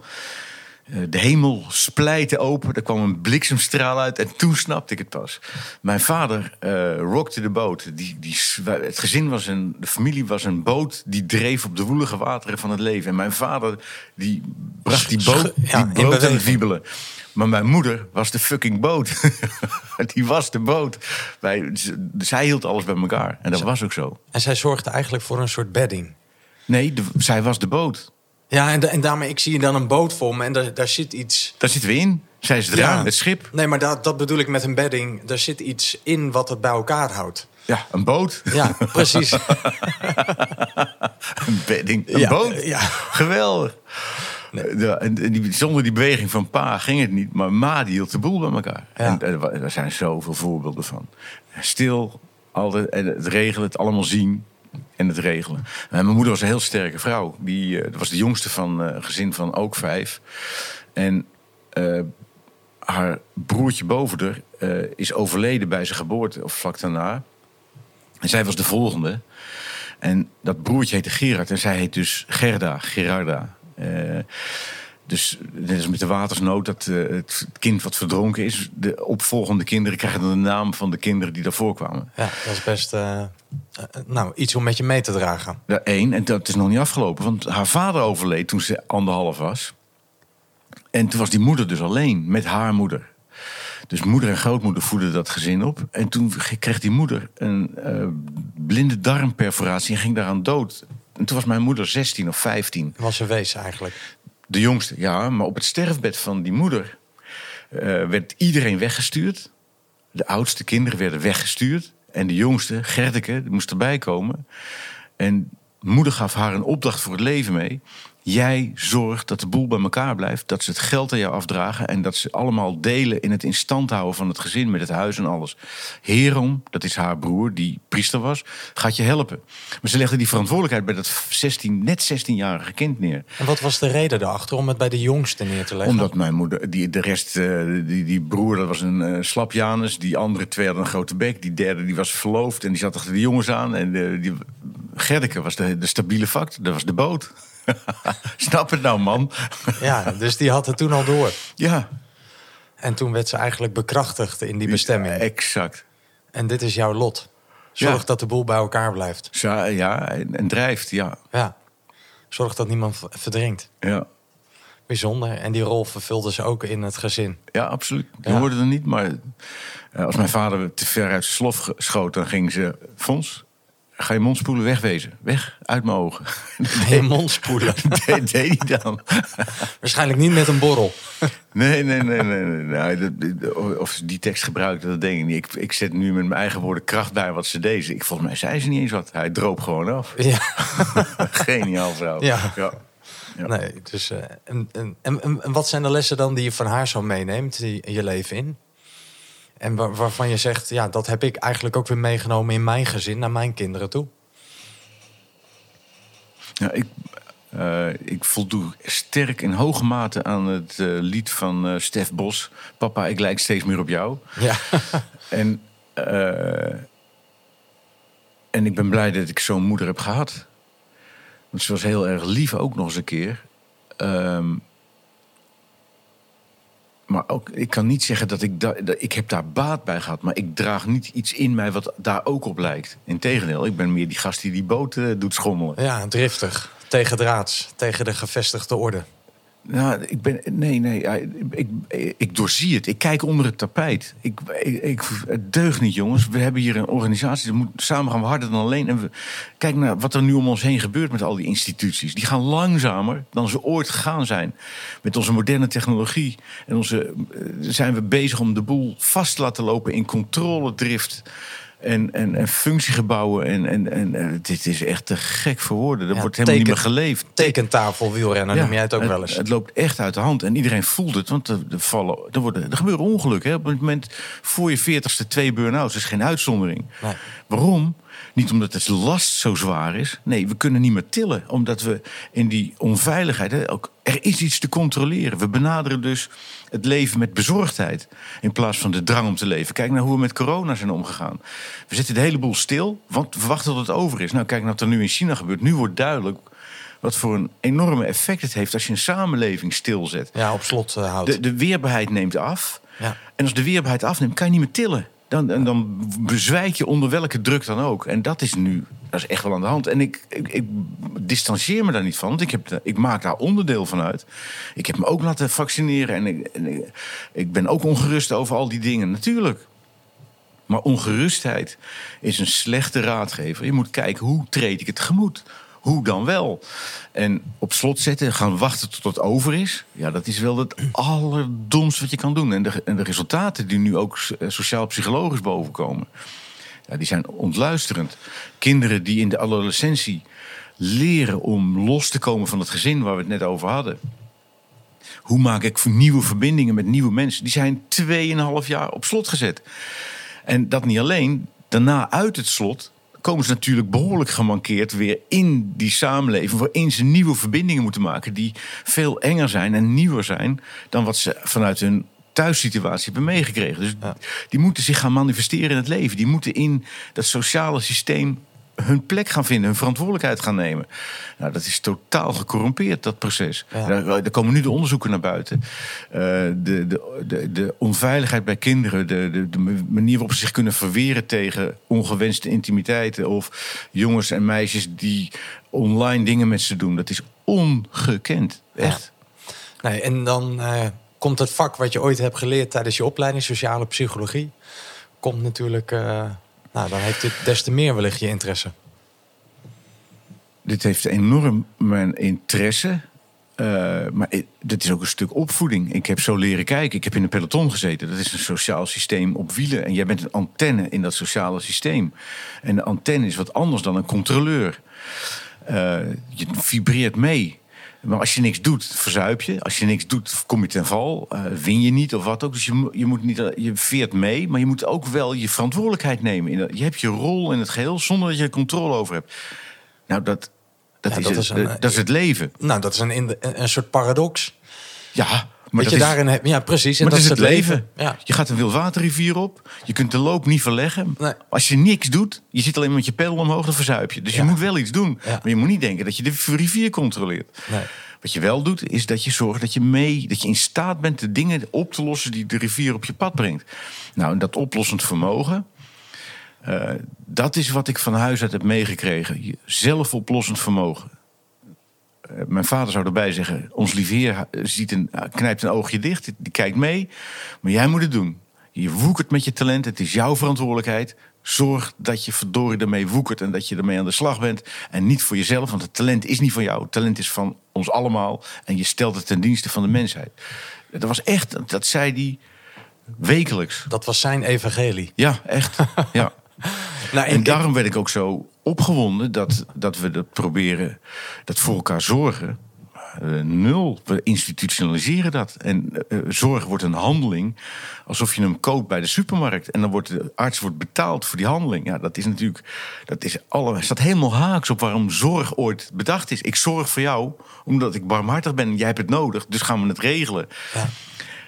Eh, De hemel splijtte open, er kwam een bliksemstraal uit en toen snapte ik het pas. Mijn vader eh rockte de boot. Die, die, het gezin was een, de familie was een boot die dreef op de woelige wateren van het leven. En mijn vader die bracht die boot, ja, die in boot aan het wiebelen. Maar mijn moeder was de fucking boot. die was de boot. Wij, zij hield alles bij elkaar. En dat was ook zo. En zij zorgde eigenlijk voor een soort bedding. Nee, de- zij was de boot. Ja, en, da- en daarmee, ik zie dan een boot voor me en daar, daar zit iets... Daar zitten we in. Zij is het raam, het schip. Nee, maar dat, dat bedoel ik met een bedding. Daar zit iets in wat het bij elkaar houdt. Ja, een boot. Ja, precies. Een bedding, een Ja, boot. ja. Geweldig. Ja, en die, zonder die beweging van pa ging het niet. Maar ma die hield de boel bij elkaar. Ja. En er, er zijn zoveel voorbeelden van. Stil, altijd, en het regelen, het allemaal zien en het regelen. En mijn moeder was een heel sterke vrouw. Die eh, was de jongste van eh, gezin van ook vijf. En eh, haar broertje boven haar eh, is overleden bij zijn geboorte, of vlak daarna. En zij was de volgende. En dat broertje heette Gerard en zij heet dus Gerda, Gerarda. Eh, dus net als met de watersnood, dat eh, het kind wat verdronken is... de opvolgende kinderen krijgen dan de naam van de kinderen die daarvoor kwamen. Ja, dat is best eh, eh, nou, iets om met je mee te dragen. Ja, één, en dat is nog niet afgelopen, want haar vader overleed toen ze anderhalf was. En toen was die moeder dus alleen met haar moeder. Dus moeder en grootmoeder voeden dat gezin op. En toen kreeg die moeder een blinde darmperforatie en ging daaraan dood. En toen was mijn moeder 16 of 15. Was een wees eigenlijk. De jongste, ja. Maar op het sterfbed van die moeder eh, werd iedereen weggestuurd. De oudste kinderen werden weggestuurd. En de jongste, Gerdeke, moest erbij komen. En moeder gaf haar een opdracht voor het leven mee. Jij zorgt dat de boel bij elkaar blijft. Dat ze het geld aan jou afdragen. En dat ze allemaal delen in het instand houden van het gezin. Met het huis en alles. Herom, dat is haar broer, die priester was, gaat je helpen. Maar ze legde die verantwoordelijkheid bij dat 16, net 16-jarige kind neer. En wat was de reden daarachter om het bij de jongste neer te leggen? Omdat mijn moeder, die, de rest, eh, die, die broer, dat was een eh slap Janus. Die andere twee hadden een grote bek. Die derde, die was verloofd en die zat achter de jongens aan. En de, die, Gerdeke was de, de stabiele factor, dat was de boot. Snap het nou, man? Ja, dus die had het toen al door. ja. En toen werd ze eigenlijk bekrachtigd in die bestemming. Exact. En dit is jouw lot. Zorg Ja. dat de boel bij elkaar blijft. Za- Ja, en, en drijft, ja. Ja. Zorg dat niemand verdrinkt. ja. Bijzonder. En die rol vervulde ze ook in het gezin. Ja, absoluut. Die Ja. hoorden er niet, maar eh, als mijn vader te ver uit zijn slof schoot, dan ging ze... Fons, ga je mond spoelen, wegwezen. Weg, uit mijn ogen. Je mond spoelen. deed, deed hij dan. Waarschijnlijk niet met een borrel. Nee, nee, nee, nee. nee. Nou, of ze die tekst gebruikte, dat denk ik niet. Ik, ik zet nu met mijn eigen woorden kracht bij wat ze deed. Ik, volgens mij zei ze niet eens wat. Hij droop gewoon af. Ja. Geniaal vrouw. Ja. ja. Ja. Nee, dus, eh, en, en, en, en wat zijn de lessen dan die je van haar zo meeneemt die, je leven in? En waar- waarvan je zegt, ja, dat heb ik eigenlijk ook weer meegenomen in mijn gezin, naar mijn kinderen toe. Ja, ik, eh, ik voldoe sterk in hoge mate aan het eh, lied van eh Stef Bos. Papa, ik lijk steeds meer op jou. Ja, En, en ik ben blij dat ik zo'n moeder heb gehad. Want ze was heel erg lief ook nog eens een keer. Ehm, maar ook, ik kan niet zeggen dat ik, da, dat ik heb daar baat bij gehad. Maar ik draag niet iets in mij wat daar ook op lijkt. Integendeel, ik ben meer die gast die die boot eh, doet schommelen. ja driftig, tegen draads, tegen de gevestigde orde. Nou, ik ben. Nee, nee. Ik, ik, doorzie het. Ik kijk onder het tapijt. Ik, ik, het deugt niet, jongens. We hebben hier een organisatie. Dat moet, samen gaan we harder dan alleen. En we, kijk naar wat er nu om ons heen gebeurt met al die instituties. Die gaan langzamer dan ze ooit gegaan zijn. Met onze moderne technologie. En onze, eh, zijn we bezig om de boel vast te laten lopen in controledrift. En, en, en functiegebouwen. En, en, en, dit is echt te gek voor woorden. Er Ja, wordt helemaal niet meer geleefd. Tekentafel, wielrennen, noem jij het ook het, wel eens. Het loopt echt uit de hand. En iedereen voelt het. Want er, er, vallen, er, worden, er gebeuren ongelukken. Hè. Op het moment voor je veertigste twee burn-outs. Dat is geen uitzondering. Nee. Waarom? Niet omdat de last zo zwaar is. Nee, we kunnen niet meer tillen. Omdat we in die onveiligheid... Hè, ook, er is iets te controleren. We benaderen dus het leven met bezorgdheid. In plaats van de drang om te leven. Kijk naar hoe we met corona zijn omgegaan. We zetten de hele boel stil. Want we wachten tot het over is. Nou, kijk naar wat er nu in China gebeurt. Nu wordt duidelijk wat voor een enorme effect het heeft als je een samenleving stilzet. Ja, op slot eh, houdt. De, de weerbaarheid neemt af. Ja. En als de weerbaarheid afneemt, kan je niet meer tillen. Dan, en dan bezwijk je onder welke druk dan ook. En dat is nu, dat is echt wel aan de hand. En ik, ik, distancieer me daar niet van, want ik, heb, ik maak daar onderdeel van uit. Ik heb me ook laten vaccineren en, ik, ik, ik ben ook ongerust over al die dingen, natuurlijk. Maar ongerustheid is een slechte raadgever. Je moet kijken, hoe treed ik het gemoed? Hoe dan wel? En op slot zetten, gaan wachten tot het over is. Ja, dat is wel het allerdomst wat je kan doen. En de, en de resultaten die nu ook eh, sociaal-psychologisch bovenkomen... Ja, die zijn ontluisterend. Kinderen die in de adolescentie leren om los te komen van het gezin... waar we het net over hadden. Hoe maak ik nieuwe verbindingen met nieuwe mensen? Die zijn 2,5 jaar op slot gezet. En dat niet alleen. Daarna uit het slot komen ze natuurlijk behoorlijk gemankeerd weer in die samenleving. waarin ze nieuwe verbindingen moeten maken. die veel enger zijn en nieuwer zijn. dan wat ze vanuit hun thuissituatie hebben meegekregen. Dus die moeten zich gaan manifesteren in het leven. Die moeten in dat sociale systeem hun plek gaan vinden, hun verantwoordelijkheid gaan nemen. Nou, dat is totaal gecorrumpeerd, dat proces. Ja. Daar, daar komen nu de onderzoeken naar buiten. Eh, de, de, de, de onveiligheid bij kinderen, de, de, de manier waarop ze zich kunnen verweren tegen ongewenste intimiteiten of jongens en meisjes die online dingen met ze doen, dat is ongekend. Echt. Nee, en dan eh, komt het vak wat je ooit hebt geleerd tijdens je opleiding, sociale psychologie, komt natuurlijk, eh, nou dan heeft dit des te meer wellicht je interesse. Dit heeft enorm mijn interesse. Eh, maar dit is ook een stuk opvoeding. Ik heb zo leren kijken. Ik heb in een peloton gezeten. Dat is een sociaal systeem op wielen. En jij bent een antenne in dat sociale systeem. En de antenne is wat anders dan een controleur. Eh, je vibreert mee. Maar als je niks doet, verzuip je. Als je niks doet, kom je ten val. Eh, win je niet of wat ook. Dus je, je, moet niet, eh, je veert mee, maar je moet ook wel je verantwoordelijkheid nemen. In dat- Je hebt je rol in het geheel zonder dat je er controle over hebt. Nou, dat, dat, Ja, is, dat het, is een, dat is het leven. Nou, dat is een, een soort paradox. Ja, maar dat, je is, daarin hebt, ja precies, en maar dat is het leven. Ja. Je gaat een wildwaterrivier op. Je kunt de loop niet verleggen. Nee. Als je niks doet, je zit alleen met je pedal omhoog, dan verzuip je. Dus Ja. je moet wel iets doen. Ja. Maar je moet niet denken dat je de rivier controleert. Nee. Wat je wel doet, is dat je zorgt dat je mee, dat je in staat bent de dingen op te lossen die de rivier op je pad brengt. Nou, en dat oplossend vermogen, Eh, dat is wat ik van huis uit heb meegekregen. Zelfoplossend vermogen. Eh, mijn vader zou erbij zeggen: Ons lieve heer ziet een, eh, knijpt een oogje dicht, die kijkt mee. Maar jij moet het doen. Je woekert met je talent, het is jouw verantwoordelijkheid. Zorg dat je verdorie ermee woekert en dat je ermee aan de slag bent. En niet voor jezelf, want het talent is niet van jou. Het talent is van ons allemaal. En je stelt het ten dienste van de mensheid. Dat was echt, dat zei hij wekelijks. Dat was zijn evangelie. Ja, echt. Ja. Nou, En daarom werd ik ook zo opgewonden dat, dat we dat proberen, dat voor elkaar zorgen. Eh, nul. We institutionaliseren dat. En eh, zorg wordt een handeling alsof je hem koopt bij de supermarkt. En dan wordt de arts wordt betaald voor die handeling. Ja, dat is natuurlijk. Dat is alle, staat helemaal haaks op waarom zorg ooit bedacht is. Ik zorg voor jou omdat ik barmhartig ben. Jij hebt het nodig, dus gaan we het regelen. Ja.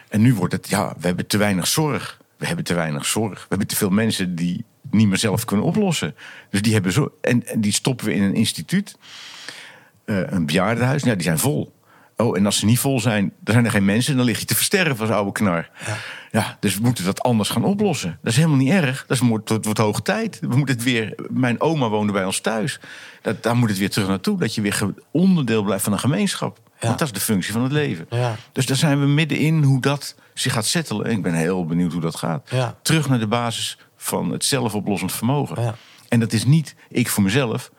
En nu wordt het, ja, we hebben te weinig zorg. We hebben te weinig zorg. We hebben te veel mensen die niet meer zelf kunnen oplossen. Dus die hebben zo. En, en die stoppen we in een instituut. eh, een bejaardenhuis. Ja, die zijn vol. Oh, en als ze niet vol zijn, dan zijn er geen mensen. Dan lig je te versterven als oude knar. Ja. dus we moeten dat anders gaan oplossen. Dat is helemaal niet erg. Dat is, wordt, wordt hoog tijd. We moeten het weer. Mijn oma woonde bij ons thuis. Dat, daar moet het weer terug naartoe. Dat je weer onderdeel blijft van een gemeenschap. Ja. Want dat is de functie van het leven. Ja. Dus daar zijn we middenin hoe dat zich gaat settelen. En ik ben heel benieuwd hoe dat gaat. Ja. Terug naar de basis van het zelfoplossend vermogen. Ja. En dat is niet ik voor mezelf.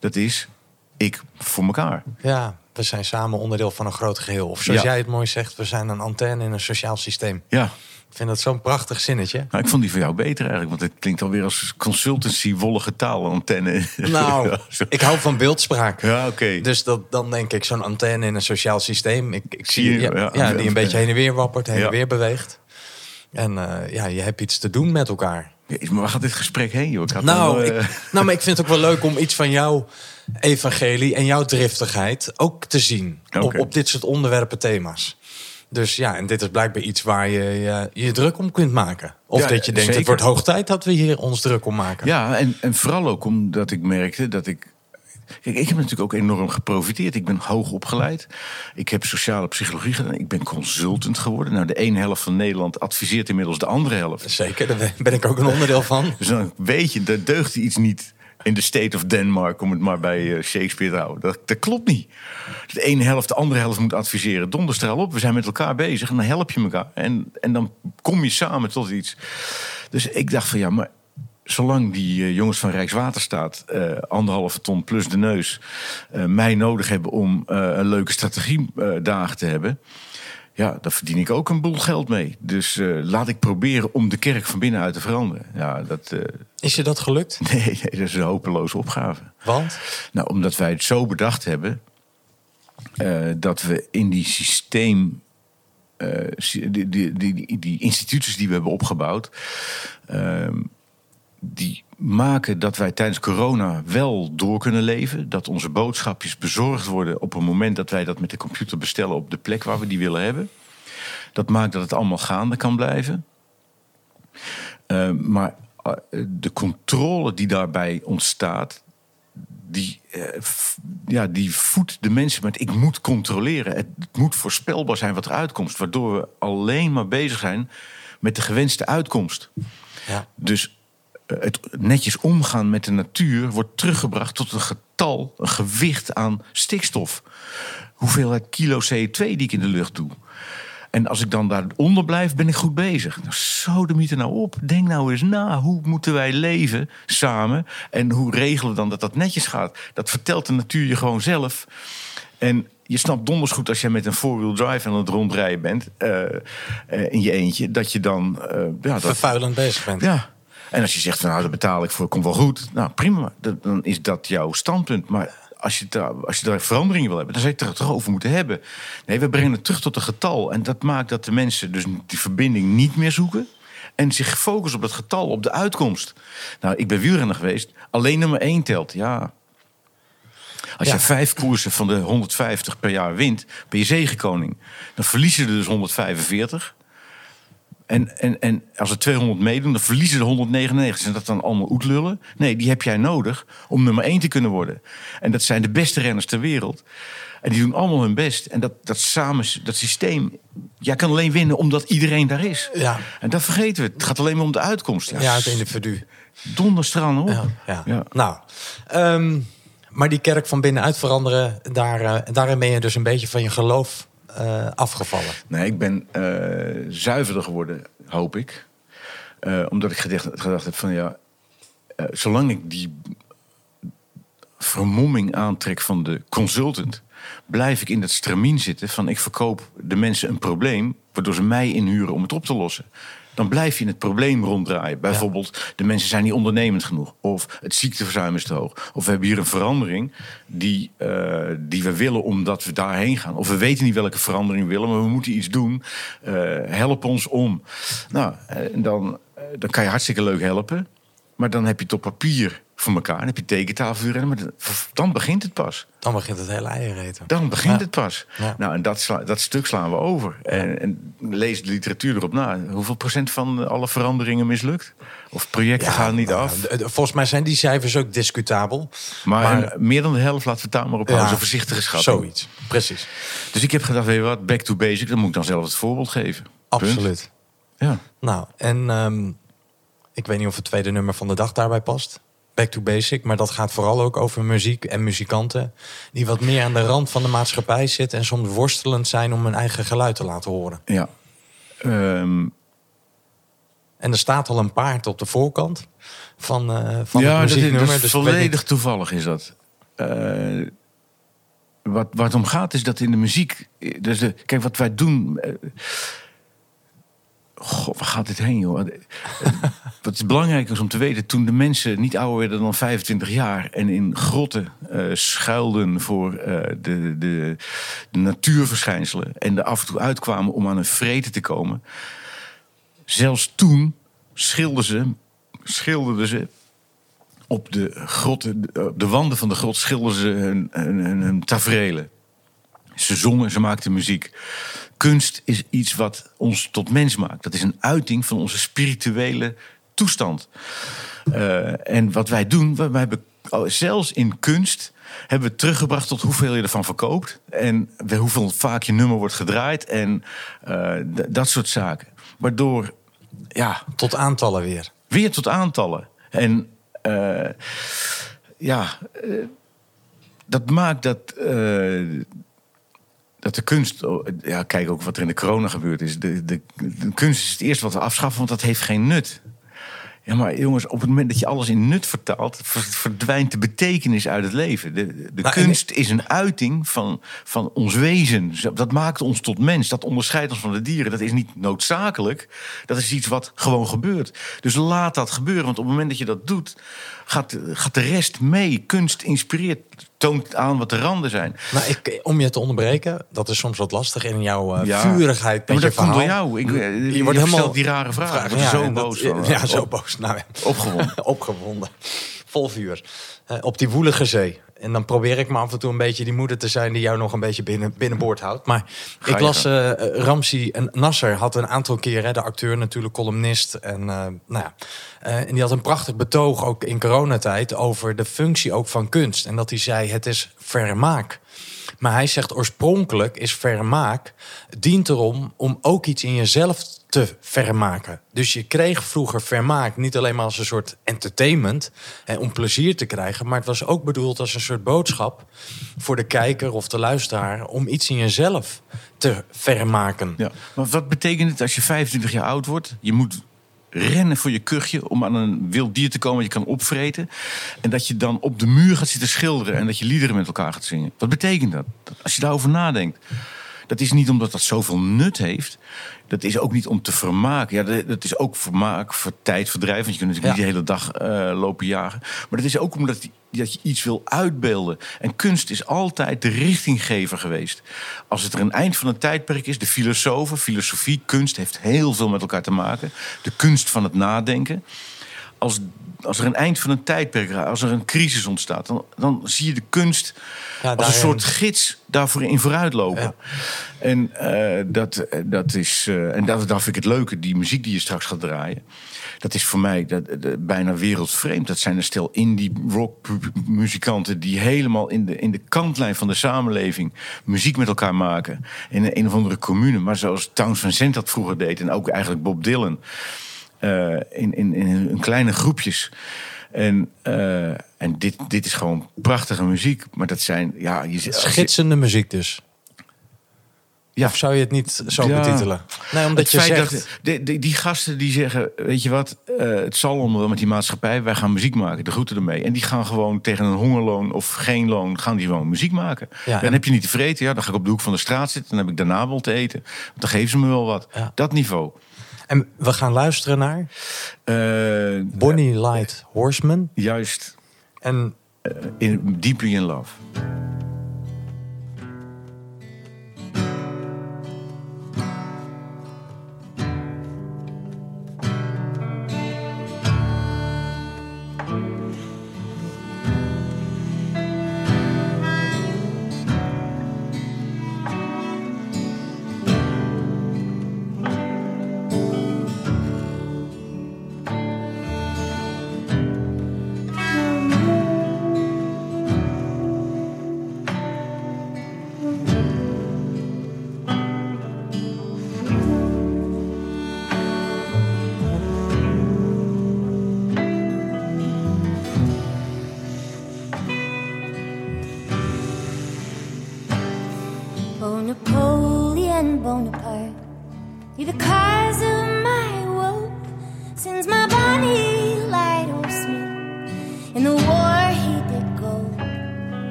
Dat is ik voor elkaar. Ja, we zijn samen onderdeel van een groot geheel. Of zoals Ja. jij het mooi zegt, we zijn een antenne in een sociaal systeem. Ja, Ik vind dat zo'n prachtig zinnetje. nou, ik vond die van jou beter eigenlijk. Want het klinkt alweer als consultancy, wollige taal, antenne. Nou, Ja, ik hou van beeldspraak. Ja, oké. Dus dat, dan denk ik, zo'n antenne in een sociaal systeem. Ik, ik zie je, ja, die een beetje heen en weer wappert, heen en weer beweegt. En eh, ja, je hebt iets te doen met elkaar. Maar waar gaat dit gesprek heen, joh? Ik had Nou, wel, eh, ik, nou, maar ik vind het ook wel leuk om iets van jouw evangelie en jouw driftigheid ook te zien. Op, op dit soort onderwerpen, thema's. Dus ja, en dit is blijkbaar iets waar je je, je druk om kunt maken. Of Ja, dat je denkt, zeker. het wordt hoog tijd dat we hier ons druk om maken. Ja, en, en vooral ook omdat ik merkte dat ik. Kijk, ik heb natuurlijk ook enorm geprofiteerd. Ik ben hoog opgeleid. Ik heb sociale psychologie gedaan. Ik ben consultant geworden. Nou, de ene helft van Nederland adviseert inmiddels de andere helft. Zeker, daar ben ik ook een onderdeel van. Dus dan weet je, daar deugt iets niet in de state of Denmark, om het maar bij eh, Shakespeare te houden. Dat, dat klopt niet. De ene helft, de andere helft moet adviseren. Donderstraal op, we zijn met elkaar bezig en dan help je elkaar. En, en dan kom je samen tot iets. Dus ik dacht van ja, maar zolang die eh, jongens van Rijkswaterstaat eh anderhalve ton plus de neus eh, mij nodig hebben om een leuke strategiedagen te hebben. Ja, daar verdien ik ook een boel geld mee. Dus laat ik proberen om de kerk van binnenuit te veranderen. Ja, dat, Is je dat gelukt? nee, nee, dat is een hopeloze opgave. Want? Nou, omdat wij het zo bedacht hebben dat we in die systeem, sy- die, die, die, die, die instituties die we hebben opgebouwd, ehm, die maken dat wij tijdens corona wel door kunnen leven. Dat onze boodschapjes bezorgd worden op het moment dat wij dat met de computer bestellen op de plek waar we die willen hebben. Dat maakt dat het allemaal gaande kan blijven. Eh, maar eh, de controle die daarbij ontstaat, die, eh, f- ja, die voedt de mensen met ik moet controleren. Het moet voorspelbaar zijn wat er uitkomt. Waardoor we alleen maar bezig zijn met de gewenste uitkomst. Ja. Dus het netjes omgaan met de natuur wordt teruggebracht tot een getal, een gewicht aan stikstof. Hoeveelheid kilo CO2 die ik in de lucht doe. En als ik dan daaronder blijf, ben ik goed bezig. Nou, zo de mythe nou op. Denk nou eens na. Hoe moeten wij leven samen? En hoe regelen we dan dat dat netjes gaat? Dat vertelt de natuur je gewoon zelf. En je snapt donders goed als jij met een four-wheel drive aan het rondrijden bent... eh, eh, in je eentje, dat je dan... eh, ja, dat, Vervuilend bezig bent. ja. En als je zegt, van, nou, daar betaal ik voor, komt wel goed. Nou, prima. Dat- Dan is dat jouw standpunt. Maar als je, daar, als je daar verandering wil hebben, dan zou je het er toch over moeten hebben. Nee, we brengen het terug tot een getal. En dat maakt dat de mensen dus die verbinding niet meer zoeken. En zich focussen op dat getal, op de uitkomst. Nou, ik ben wielrenner geweest. Alleen nummer één telt. Ja, als Ja. je vijf koersen van de 150 per jaar wint, ben je zegenkoning. Dan verliezen er dus 145. En, en, en als er 200 meedoen, dan verliezen er 199. Zijn dat dan allemaal oetlullen? Nee, die heb jij nodig om nummer 1 te kunnen worden. En dat zijn de beste renners ter wereld. En die doen allemaal hun best. En dat, dat samen, dat systeem... Jij kan alleen winnen omdat iedereen daar is. Ja. En dat vergeten we. Het gaat alleen maar om de uitkomst. Ja, het individu. Donderstralen op. Ja, ja. Ja. Nou, ehm, maar die kerk van binnenuit veranderen, daar, eh, daarin ben je dus een beetje van je geloof eh, afgevallen. Nee, ik ben eh, zuiverder geworden, hoop ik. Eh, omdat ik gedacht, gedacht heb van ja, zolang ik die vermomming aantrek van de consultant, blijf ik in dat stramien zitten van ik verkoop de mensen een probleem, waardoor ze mij inhuren om het op te lossen. Dan blijf je in het probleem ronddraaien. Bijvoorbeeld, de mensen zijn niet ondernemend genoeg. Of het ziekteverzuim is te hoog. Of we hebben hier een verandering die, eh, die we willen omdat we daarheen gaan. Of we weten niet welke verandering we willen, maar we moeten iets doen. Eh, help ons om. Nou, eh, dan, dan kan je hartstikke leuk helpen. Maar dan heb je het op papier voor elkaar. Dan heb je tekentafeluren. Maar dan- begint het pas. Dan begint het hele eierreten. Dan begint Ja. het pas. Ja. Nou, en dat, sla- dat stuk slaan we over. En, en lees de literatuur erop na. Hoeveel procent van alle veranderingen mislukt? Of projecten gaan niet nou, af? Volgens mij zijn die cijfers ook discutabel. Maar, maar- en meer dan de helft laten we het daar maar op houden. Zo'n voorzichtige schatting. Zoiets, precies. Dus ik heb gedacht, weet je wat, back to basic. Dan moet ik dan zelf het voorbeeld geven. Punt. Absoluut. Ja. Nou, en ehm, ik weet niet of het tweede nummer van de dag daarbij past. Back to basic, maar dat gaat vooral ook over muziek en muzikanten die wat meer aan de rand van de maatschappij zitten en soms worstelend zijn om hun eigen geluid te laten horen. ja. Ehm, En er staat al een paard op de voorkant van, eh van ja, het dat is, muzieknummer. dat is dus volledig toevallig is dat. Eh, wat, waar het om gaat is dat in de muziek... Dus de, kijk, wat wij doen... eh, God, waar gaat dit heen, joh? Eh, Wat is belangrijk is om te weten... toen de mensen niet ouder werden dan 25 jaar... en in grotten eh, schuilden voor eh, de, de, de natuurverschijnselen... en er af en toe uitkwamen om aan hun vreten te komen... zelfs toen schilderden ze, schilderden ze op de, grotten, op de wanden van de grot schilderden ze hun, hun. Ze zongen, ze maakten muziek. Kunst is iets wat ons tot mens maakt. Dat is een uiting van onze spirituele toestand. Eh, en wat wij doen, we, we hebben zelfs in kunst hebben we teruggebracht tot hoeveel je ervan verkoopt en hoeveel vaak je nummer wordt gedraaid en eh, dat soort zaken. Waardoor, ja, Tot aantallen weer. weer tot aantallen. En eh, ja, dat maakt dat, dat de kunst. oh, Ja, kijk ook wat er in de corona gebeurd is. De, de, de kunst is het eerste wat we afschaffen, want dat heeft geen nut. Ja, maar jongens, op het moment dat je alles in nut vertaalt, ver- verdwijnt de betekenis uit het leven. De, de en- kunst is een uiting van, van ons wezen. Dat maakt ons tot mens. Dat onderscheidt ons van de dieren. Dat is niet noodzakelijk. Dat is iets wat gewoon gebeurt. Dus laat dat gebeuren. Want op het moment dat je dat doet, gaat, gaat de rest mee. Kunst inspireert, toont aan wat de randen zijn. Nou, ik, om je te onderbreken, dat is soms wat lastig in jouw eh, Ja. vurigheid Ja, maar je dat komt door jou. Ik, eh, je wordt helemaal die rare vragen. Er Ja, zo dat- boos. Ja, zo boos. Nou. Opgewonden. opgewonden. Vol vuur. Eh, op die woelige zee. En dan probeer ik me af en toe een beetje die moeder te zijn die jou nog een beetje binnen, binnenboord houdt. Maar ik las Ramsi en Nasser had een aantal keren, de acteur natuurlijk, columnist. En, nou ja, en die had een prachtig betoog ook in coronatijd over de functie ook van kunst. En dat hij zei: het is vermaak. Maar hij zegt oorspronkelijk is vermaak dient erom om ook iets in jezelf te vermaken. Dus je kreeg vroeger vermaak niet alleen maar als een soort entertainment hè, om plezier te krijgen, maar het was ook bedoeld als een soort boodschap voor de kijker of de luisteraar om iets in jezelf te vermaken. Ja. Maar wat betekent het als je 25 jaar oud wordt? Je moet rennen voor je kuchje om aan een wild dier te komen dat je kan opvreten. En dat je dan op de muur gaat zitten schilderen en dat je liederen met elkaar gaat zingen. Wat betekent dat? Als je daarover nadenkt. Dat is niet omdat dat zoveel nut heeft. Dat is ook niet om te vermaken. Ja, dat- is ook vermaak voor tijdverdrijf. Want je kunt natuurlijk Ja. niet de hele dag eh, lopen jagen. Maar dat is ook omdat die- dat je iets wil uitbeelden. En kunst is altijd de richtinggever geweest. Als het er een eind van een tijdperk is, de filosofen, filosofie, kunst heeft heel veel met elkaar te maken. De kunst van het nadenken. Als, als er een eind van een tijdperk, als er een crisis ontstaat, dan, dan zie je de kunst Ja, als een soort gids daarvoor in vooruitlopen. Ja. En, eh, dat, eh, dat is, eh, en dat, dat vind ik het leuke, die muziek die je straks gaat draaien. Dat is voor mij dat, dat- bijna wereldvreemd. Dat zijn een stel indie rock muzikanten die helemaal in de, in de kantlijn van de samenleving muziek met elkaar maken. In een, een of andere commune. Maar zoals Towns van Zandt dat vroeger deed en ook eigenlijk Bob Dylan. Eh, in, in, in, kleine groepjes. En, eh, en dit, dit is gewoon prachtige muziek. Maar dat zijn, ja, je, Schitsende muziek dus. Ja. Of zou je het niet zo Ja. betitelen? Nee, omdat het je zegt... dat de- die gasten die zeggen, weet je wat, eh, het zal onder wel met die maatschappij, wij gaan muziek maken, de groeten ermee. En die gaan gewoon tegen een hongerloon of geen loon, gaan die gewoon muziek maken. Ja, dan heb je niet te vreten, ja, dan ga ik op de hoek van de straat zitten, dan heb ik daarna wel te eten. Want dan geven ze me wel wat. Ja. Dat niveau. En we gaan luisteren naar Eh, Bonnie Light Horseman. Juist En in, Deeply in Love.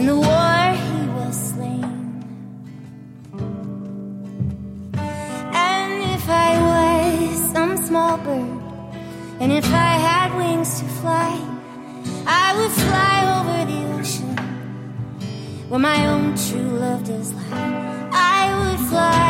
In the war he was slain. And if I was some small bird, and if I had wings to fly, I would fly over the ocean where my own true love does lie. I would fly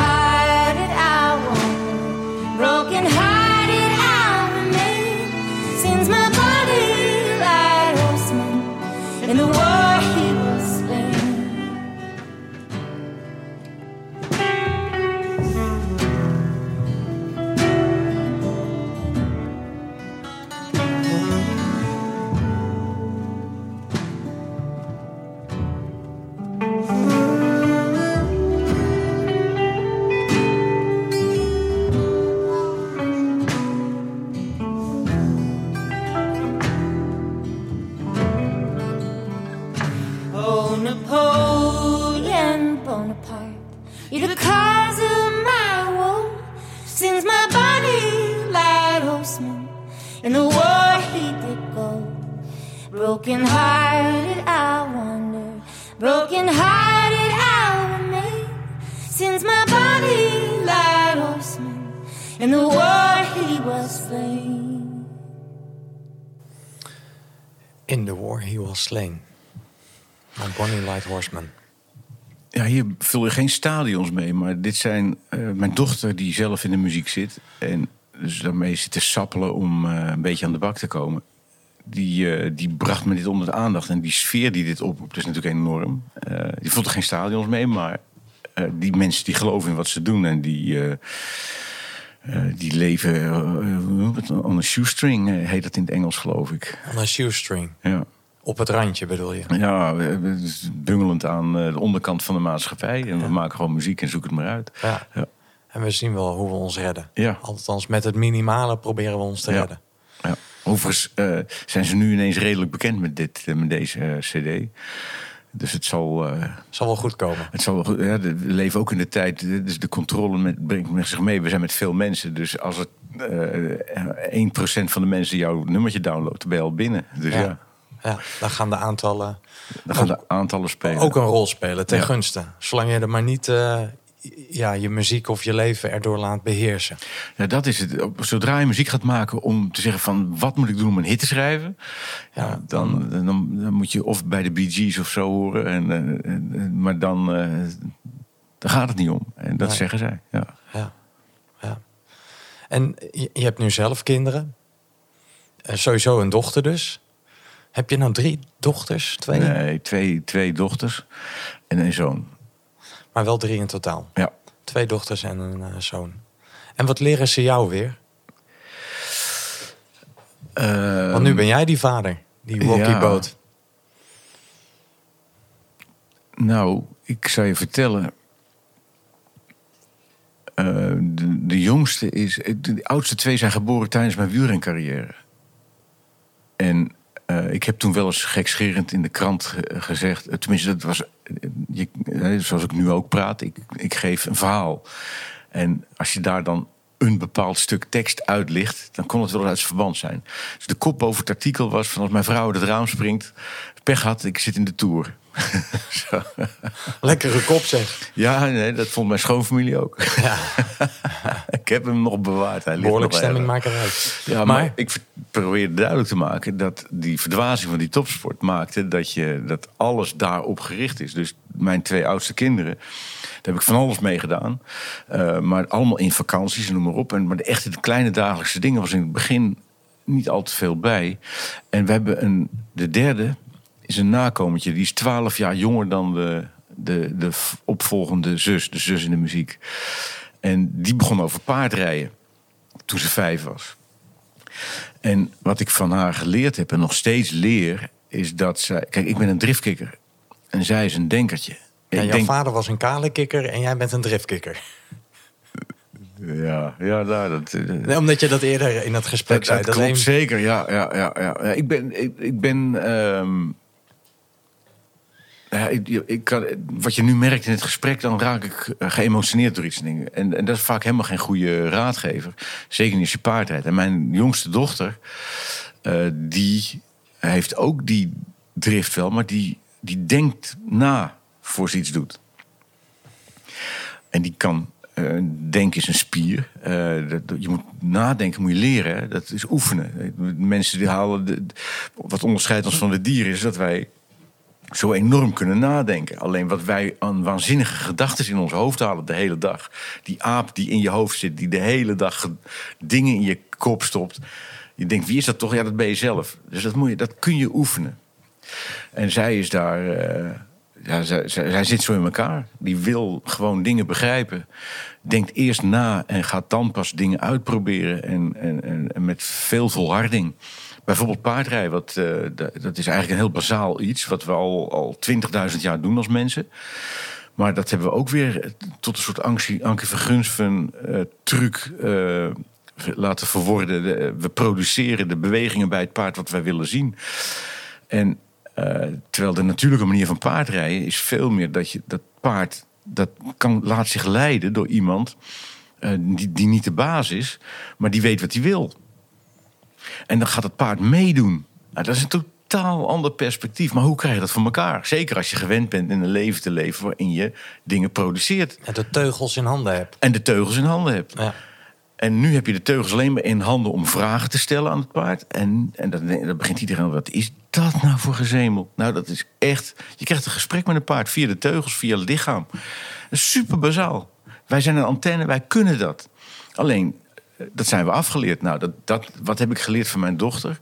Slain. Maar Bonnie Light Horseman. Ja, hier vul je geen stadions mee, maar dit zijn eh, mijn dochter die zelf in de muziek zit. En dus daarmee zit te sappelen om eh, een beetje aan de bak te komen. Die, eh, die bracht me dit onder de aandacht. En die sfeer die dit oproept is natuurlijk enorm. Die vult er geen stadions mee, maar die mensen die geloven in wat ze doen en die, die leven het? on a shoestring, heet dat in het Engels, geloof ik. On een shoestring. Ja. Op het randje bedoel je? Ja, bungelend aan eh, de onderkant van de maatschappij. En we maken gewoon muziek en zoek het maar uit. Ja. Ja. En we zien wel hoe we ons redden. Ja. Althans, met het minimale proberen we ons te Ja. redden. Ja. Overigens eh, zijn ze nu ineens redelijk bekend met, dit, eh, met deze cd. Dus het zal, Zal wel goed komen. het zal wel goed- ja, we leven ook in de tijd. Dus de controle met, brengt met zich mee. We zijn met veel mensen. Dus als het eh 1% van de mensen jouw nummertje downloadt, ben je al binnen. Dus ja, Ja. Dan gaan de aantallen dan gaan de aantallen spelen. ook een rol spelen ten Ja. gunste. Zolang je er maar niet eh, ja, je muziek of je leven erdoor laat beheersen. Ja, dat is het. Zodra je muziek gaat maken om te zeggen van wat moet ik doen om een hit te schrijven, ja, dan, dan, dan moet je of bij de Bee Gees of zo horen. En, eh, en- maar dan, eh, dan gaat het niet om. En dat zeggen zij. Ja. Ja. ja. En je, je hebt nu zelf kinderen. Sowieso een dochter dus. Heb je nou drie dochters? Twee? Nee, twee, twee dochters en een zoon. Maar wel drie in totaal. Ja. Twee dochters en een eh, zoon. En wat leren ze jou weer? Want nu ben jij die vader. Die walkie-boot. Nou, ik zou je vertellen. eh, de, de jongste is. De, de oudste twee zijn geboren tijdens mijn wielrencarrière. En eh, ik heb toen wel eens gekscherend in de krant ge- gezegd. eh, Tenminste, dat was. eh, Je, eh, zoals ik nu ook praat. Ik, ik geef een verhaal. En als je daar dan een bepaald stuk tekst uitlicht, dan kon het wel uit zijn verband zijn. Dus de kop over het artikel was: van als mijn vrouw uit het raam springt, pech had, ik zit in de tour. Lekkere kop zeg. Ja, nee, dat vond mijn schoonfamilie ook. Ja, ik heb hem nog bewaard. Hij behoorlijk maken uit. Ja, maar, ik ver- probeerde duidelijk te maken dat die verdwazing van die topsport maakte dat, je, dat alles daarop gericht is. Dus mijn twee oudste kinderen, daar heb ik van alles mee gedaan. Eh, maar allemaal in vakanties en noem maar op. En, maar de echte de kleine dagelijkse dingen was in het begin niet al te veel bij. En we hebben een, de derde is een nakomertje. Die is twaalf jaar jonger dan de, de, de opvolgende zus, de zus in de muziek. En die begon over paardrijden toen ze vijf was. En wat ik van haar geleerd heb en nog steeds leer, is dat zij. Kijk, ik ben een driftkikker. En zij is een denkertje. Ja, ik jouw denk, vader was een kale kikker en jij bent een driftkikker. ja, ja, nou, dat. eh, Nee, omdat je dat eerder in het gesprek Dat, zei. dat klopt zeker, ja. ja, ja, ja. ik ben. Ik, ik ben ehm, ik, kan, wat je nu merkt in het gesprek, dan raak ik eh, geëmotioneerd door iets. En, en dat is vaak helemaal geen goede raadgever. Zeker niet als je paard rijdt. En mijn jongste dochter, eh, die heeft ook die drift wel, maar die, die denkt na voor ze iets doet. En die kan. eh denken is een spier. Je moet nadenken, moet je leren. Dat is oefenen. Mensen die halen. Wat onderscheidt ons van de dieren is dat wij zo enorm kunnen nadenken. Alleen wat wij aan waanzinnige gedachten in ons hoofd halen de hele dag. Die aap die in je hoofd zit, die de hele dag ge- dingen in je kop stopt. Je denkt, wie is dat toch? Ja, dat ben je zelf. Dus dat, moet je, dat kun je oefenen. En zij is daar. eh, ja, zij, zij, zit zo in elkaar. Die wil gewoon dingen begrijpen. Denkt eerst na en gaat dan pas dingen uitproberen. En, en, en, en met veel volharding. Bijvoorbeeld paardrijden, wat, eh, dat is eigenlijk een heel bazaal iets. Wat we al, al 20.000 jaar doen als mensen. Maar dat hebben we ook weer tot een soort Ankie Vergunsven eh, truc eh, laten verworden. De- we produceren de bewegingen bij het paard wat wij willen zien. En eh, terwijl de natuurlijke manier van paardrijden is veel meer dat je dat paard dat kan, laat zich leiden door iemand eh, die, die niet de baas is, maar die weet wat hij wil. En dan gaat het paard meedoen. Nou, dat is een totaal ander perspectief. Maar hoe krijg je dat voor elkaar? Zeker als je gewend bent in een leven te leven waarin je dingen produceert Ja, de teugels in handen hebt. en de teugels in handen hebt. Ja. En nu heb je de teugels alleen maar in handen om vragen te stellen aan het paard. En, en dan, dan begint iedereen, wat is dat nou voor gezemel? Nou, dat is echt... Je krijgt een gesprek met een paard via de teugels, via het lichaam. Super bazaal. Wij zijn een antenne, wij kunnen dat. Alleen, dat zijn we afgeleerd. Nou, dat, dat, wat heb ik geleerd van mijn dochter?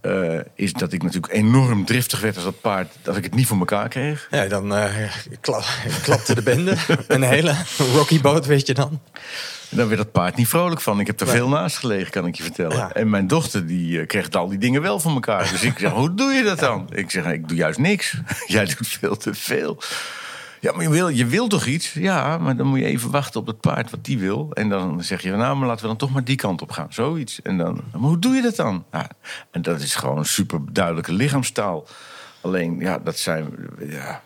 Eh, is dat ik natuurlijk enorm driftig werd als dat paard... dat ik het niet voor elkaar kreeg. Ja, dan eh, kla- klapte de bende. Een hele Rocky boot, weet je dan. En dan werd dat paard niet vrolijk van. Ik heb er Nee. veel naast gelegen, kan ik je vertellen. Ja. En mijn dochter die eh, kreeg al die dingen wel van elkaar. Dus ik zeg, hoe doe je dat dan? Ik zeg, ik doe juist niks. Jij doet veel te veel. Ja, maar je wil, je wil toch iets? Ja, maar dan moet je even wachten op het paard wat die wil. En dan zeg je, nou, maar laten we dan toch maar die kant op gaan. Zoiets. En dan, maar hoe doe je dat dan? Ja, en dat is gewoon super duidelijke lichaamstaal. Alleen, ja, dat zijn... Ja,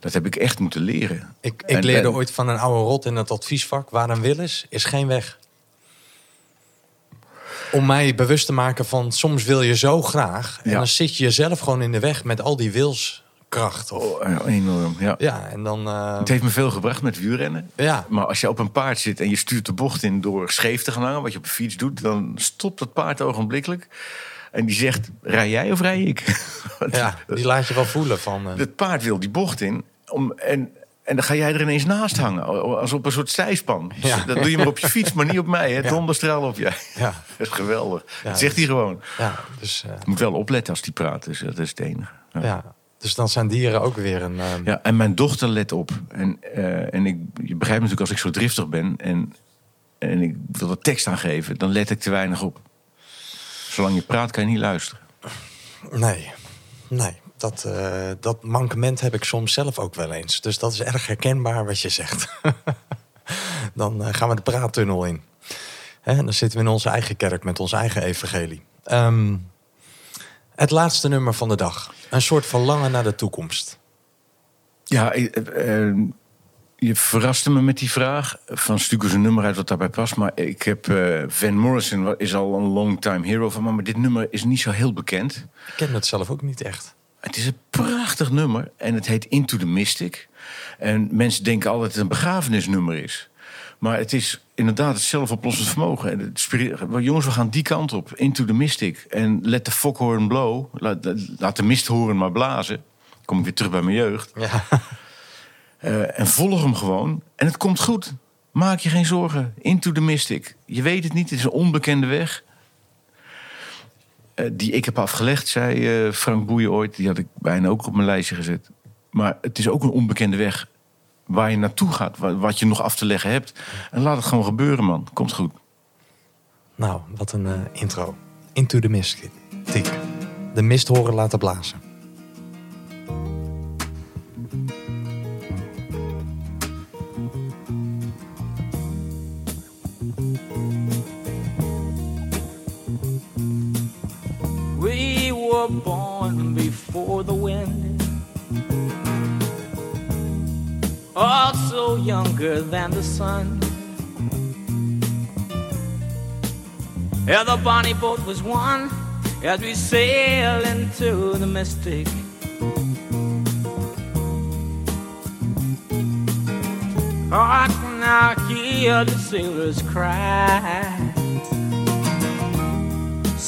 dat heb ik echt moeten leren. Ik, ik En- leerde en- ooit van een oude rot in het adviesvak... waar een wil is, is geen weg. Om mij bewust te maken van soms wil je zo graag... en Ja. dan zit je jezelf gewoon in de weg met al die wilskracht. Of, Oh, enorm, ja. ja, en dan... eh, Het heeft me veel gebracht met wielrennen. ja, Maar als je op een paard zit en je stuurt de bocht in door scheef te gaan hangen, wat je op een fiets doet, dan stopt dat paard ogenblikkelijk. En die zegt: rij jij of rij ik? Ja, die laat je wel voelen van... eh, Het paard wil die bocht in. Om, en, en dan ga jij er ineens naast hangen, als op een soort zijspan. Dus Ja. Dat doe je maar op je fiets, maar niet op mij. Hè? Ja. Donderstraal op jij. ja, Dat is geweldig. Ja, dat zegt hij gewoon. ja, dus, eh, Je moet wel opletten als die praat, dus dat is het enige. Ja. Dus dan zijn dieren ook weer een... eh, Ja, en mijn dochter let op. En, eh, en ik, je begrijpt natuurlijk als ik zo driftig ben en, en ik wil er tekst aan geven, dan let ik te weinig op. Zolang je praat kan je niet luisteren. Nee, nee. Dat, eh, dat mankement heb ik soms zelf ook wel eens. Dus dat is erg herkenbaar wat je zegt. dan eh, gaan we de praattunnel in. Hè, dan zitten we in onze eigen kerk met ons eigen evangelie. Ehm, het laatste nummer van de dag. Een soort verlangen naar de toekomst. Ja, eh, eh, je verraste me met die vraag. Van stuk eens een nummer uit wat daarbij past. Maar ik heb eh, Van Morrison is al een long time hero van me. Maar dit nummer is niet zo heel bekend. Ik ken het zelf ook niet echt. Het is een prachtig nummer en het heet Into the Mystic. En mensen denken altijd dat het een begrafenisnummer is. Maar het is inderdaad het zelfoplossend vermogen. En het Jongens, we gaan die kant op. Into the Mystic. En let the foghorn blow. Laat, laat de misthoorn maar blazen. Dan kom ik weer terug bij mijn jeugd. Ja, Eh, en volg hem gewoon. En het komt goed. Maak je geen zorgen. Into the Mystic. Je weet het niet, het is een onbekende weg. Eh, die ik heb afgelegd, zei eh, Frank Boeien ooit. Die had ik bijna ook op mijn lijstje gezet. Maar het is ook een onbekende weg waar je naartoe gaat. wa- Wat je nog af te leggen hebt. En laat het gewoon gebeuren, man. Komt goed. nou, wat een eh, intro. Into the Mist. Tik. De mist horen laten blazen. We were born before the wind, also younger than the sun. Yeah, the bonnie boat was one as we sail into the mystic. Oh, I can now hear the sailors cry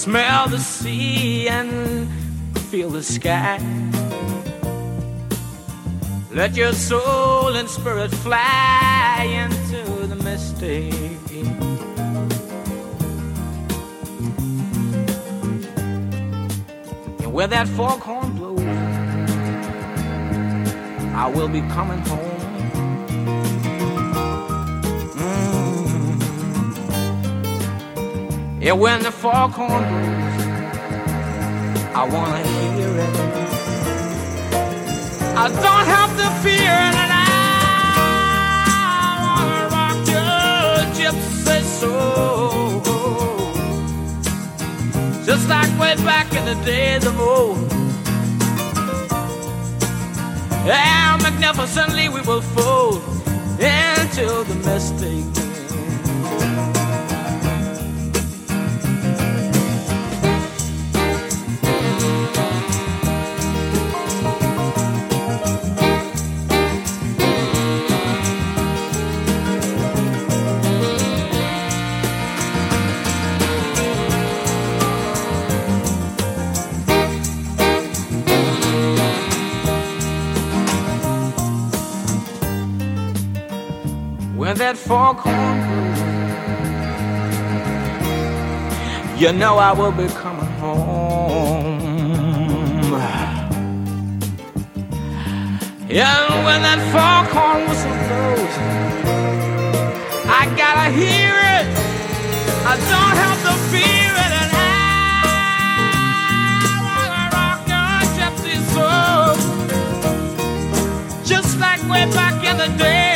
smell the sea and feel the sky. Let your soul and spirit fly into the mystic. And where that foghorn blows, I will be coming home. Mm. Yeah, when the foghorn blows, I wanna hear it. I don't have to fear and I wanna rock your gypsy soul, just like way back in the days of old. Yeah, magnificently we will fold into the mystic. When that you know I will be coming home. And when that foghorn whistle blows, I gotta hear it. I don't have to fear it. And I wanna rock your gypsy soul. Just like way back in the days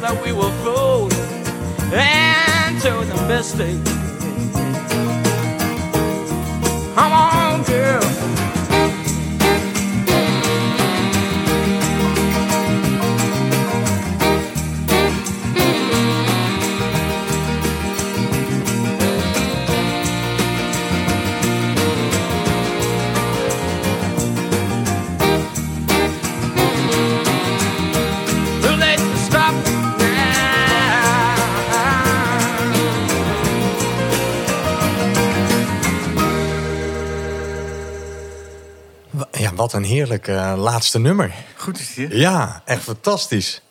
together we will float into the mystic. Come on, wat een heerlijk eh, laatste nummer. Goed is die. hè? Ja, echt fantastisch.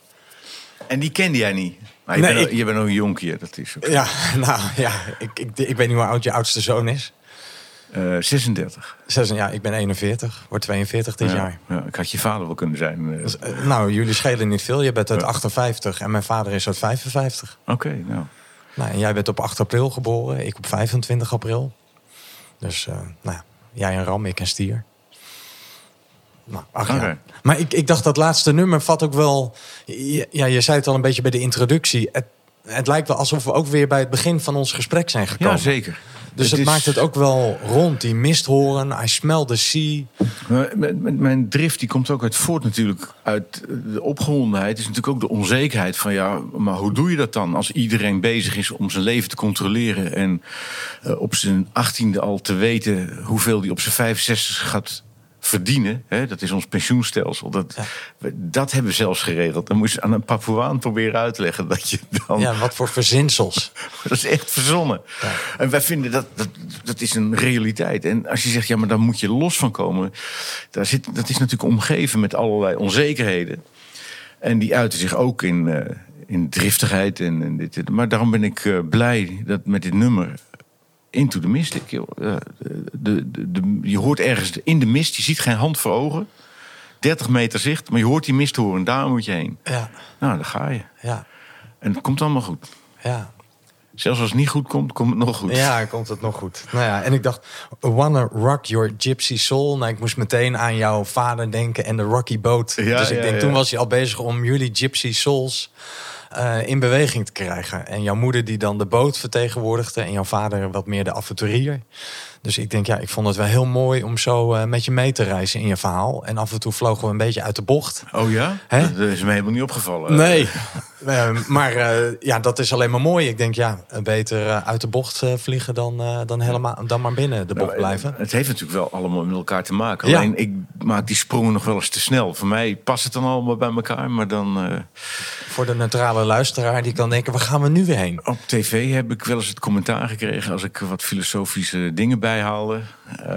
En die kende jij niet. Maar je, Nee, bent, ik- je bent ook een jonkje, dat is ook. Ja, nou ja, ik, ik, ik weet niet hoe oud je oudste zoon is. Eh, 36. Zes, ja, ik ben 41, word 42 dit ja, jaar. ja, ik had je vader wel kunnen zijn. eh. Dus, nou, jullie schelen niet veel. Je bent uit 58 en mijn vader is uit 55. Oké, nou. Nou, en jij bent op 8 april geboren, ik op 25 april. Dus, nou, ja, jij een ram, ik een stier. Nou, ach Oké. ja. Maar ik, ik dacht dat laatste nummer vat ook wel... Ja, je zei het al een beetje bij de introductie. Het, het lijkt wel alsof we ook weer bij het begin van ons gesprek zijn gekomen. Ja, zeker. Dus het, is- maakt het ook wel rond. Die misthoren, I smell the sea. Met Mijn drift die komt ook uit voort natuurlijk uit de opgewondenheid. is natuurlijk ook de onzekerheid van ja, maar hoe doe je dat dan als iedereen bezig is om zijn leven te controleren en eh, op zijn achttiende al te weten hoeveel hij op zijn 65 gaat verdienen. Hè? Dat is ons pensioenstelsel. Dat, dat hebben we zelfs geregeld. Dan moest je aan een Papuaan proberen uit te leggen dat je dan Ja, wat voor verzinsels. dat is echt verzonnen. En wij vinden dat, dat dat is een realiteit. En als je zegt, ja, maar daar moet je los van komen. Daar zit, dat is natuurlijk omgeven met allerlei onzekerheden. En die uiten zich ook in, eh, in driftigheid. En, en dit, maar daarom ben ik eh, blij dat met dit nummer. Into the Mystic. Joh. De, de, de, je hoort ergens in de mist, je ziet geen hand voor ogen. 30 meter zicht, maar je hoort die mist horen. Daar moet je heen. Ja, Nou, daar ga je. ja, En het komt allemaal goed. ja. Zelfs als het niet goed komt, komt het nog goed. Ja, komt het nog goed. Nou ja, en ik dacht, wanna rock your gypsy soul. Nou, ik moest meteen aan jouw vader denken en de Rocky Boat. Ja, dus ik ja, denk, ja. toen was hij al bezig om jullie gypsy souls eh, in beweging te krijgen. En jouw moeder die dan de boot vertegenwoordigde en jouw vader wat meer de avonturier. Dus ik denk, ja, ik vond het wel heel mooi om zo eh, met je mee te reizen in je verhaal. En af en toe vlogen we een beetje uit de bocht. Oh ja? Hè? Dat is me helemaal niet opgevallen. Nee, Eh, maar eh, ja, dat is alleen maar mooi. Ik denk, ja, beter uit de bocht vliegen dan, dan, helemaal, dan maar binnen de bocht Nou, blijven. Het heeft natuurlijk wel allemaal met elkaar te maken. Ja. Alleen ik maak die sprongen nog wel eens te snel. Voor mij past het dan allemaal bij elkaar. Maar dan Voor de neutrale luisteraar die kan denken, waar gaan we nu weer heen? op tv heb ik wel eens het commentaar gekregen als ik wat filosofische dingen Eh,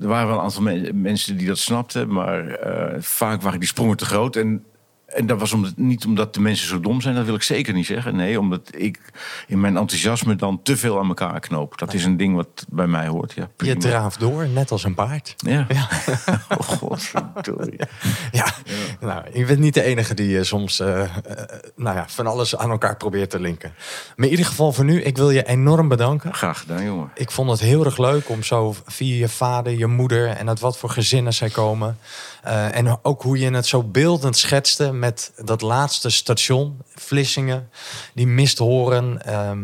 er waren wel een aantal me- mensen die dat snapten, maar eh, vaak waren die sprongen te groot. En En dat was omdat, niet omdat de mensen zo dom zijn, dat wil ik zeker niet zeggen. Nee, omdat ik in mijn enthousiasme dan te veel aan elkaar knoop. Dat is een ding wat bij mij hoort. Ja, Je draaft door, net als een paard. Ja. oh, godverdorie. Ja, nou, je bent niet de enige die eh, soms eh, eh, nou ja, van alles aan elkaar probeert te linken. Maar in ieder geval voor nu, ik wil je enorm bedanken. Graag gedaan, jongen. Ik vond het heel erg leuk om zo via je vader, je moeder en uit wat voor gezinnen zij komen. en ook hoe je het zo beeldend schetste met dat laatste station, Vlissingen, die misthoren. ehm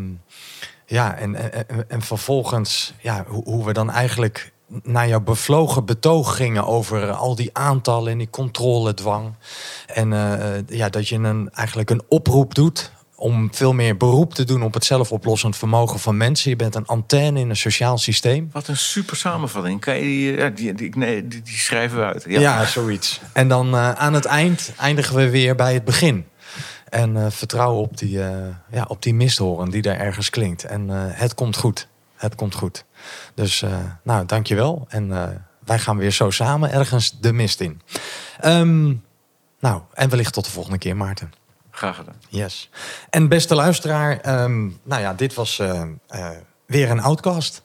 ja, en, en, en- en vervolgens ja, hoe, hoe we dan eigenlijk naar jouw bevlogen betoog gingen over al die aantallen en die controledwang. En eh, eh, ja, dat je een, eigenlijk een oproep doet om veel meer beroep te doen op het zelfoplossend vermogen van mensen. Je bent een antenne in een sociaal systeem. Wat een super samenvatting. Kan je die, ja, die, die, nee, die, die schrijven we uit. Ja, zoiets. En dan eh, aan het eind eindigen we weer bij het begin. En eh, vertrouwen op die, eh, ja, op die misthoren die daar ergens klinkt. En eh, het komt goed. Het komt goed. Dus, eh, nou, dankjewel. En eh, wij gaan weer zo samen ergens de mist in. Ehm, nou, en wellicht tot de volgende keer, Maarten. Graag gedaan. Yes. En beste luisteraar, ehm, nou ja, dit was eh, eh, weer een outcast.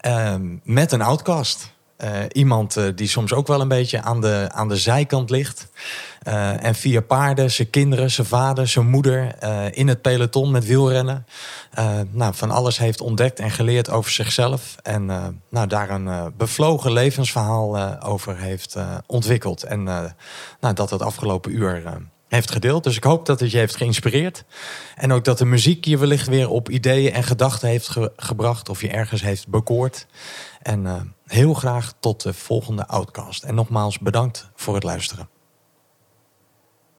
Ehm, met een outcast. Eh, iemand die soms ook wel een beetje aan de, aan de zijkant ligt. En via paarden, zijn kinderen, zijn vader, zijn moeder in het peloton met wielrennen. nou, van alles heeft ontdekt en geleerd over zichzelf. En nou, daar een bevlogen levensverhaal over heeft ontwikkeld. En nou, dat het afgelopen uur heeft gedeeld. Dus ik hoop dat het je heeft geïnspireerd. En ook dat de muziek je wellicht weer op ideeën en gedachten heeft ge- gebracht. Of je ergens heeft bekoord. En eh, heel graag tot de volgende Outcast. En nogmaals bedankt voor het luisteren.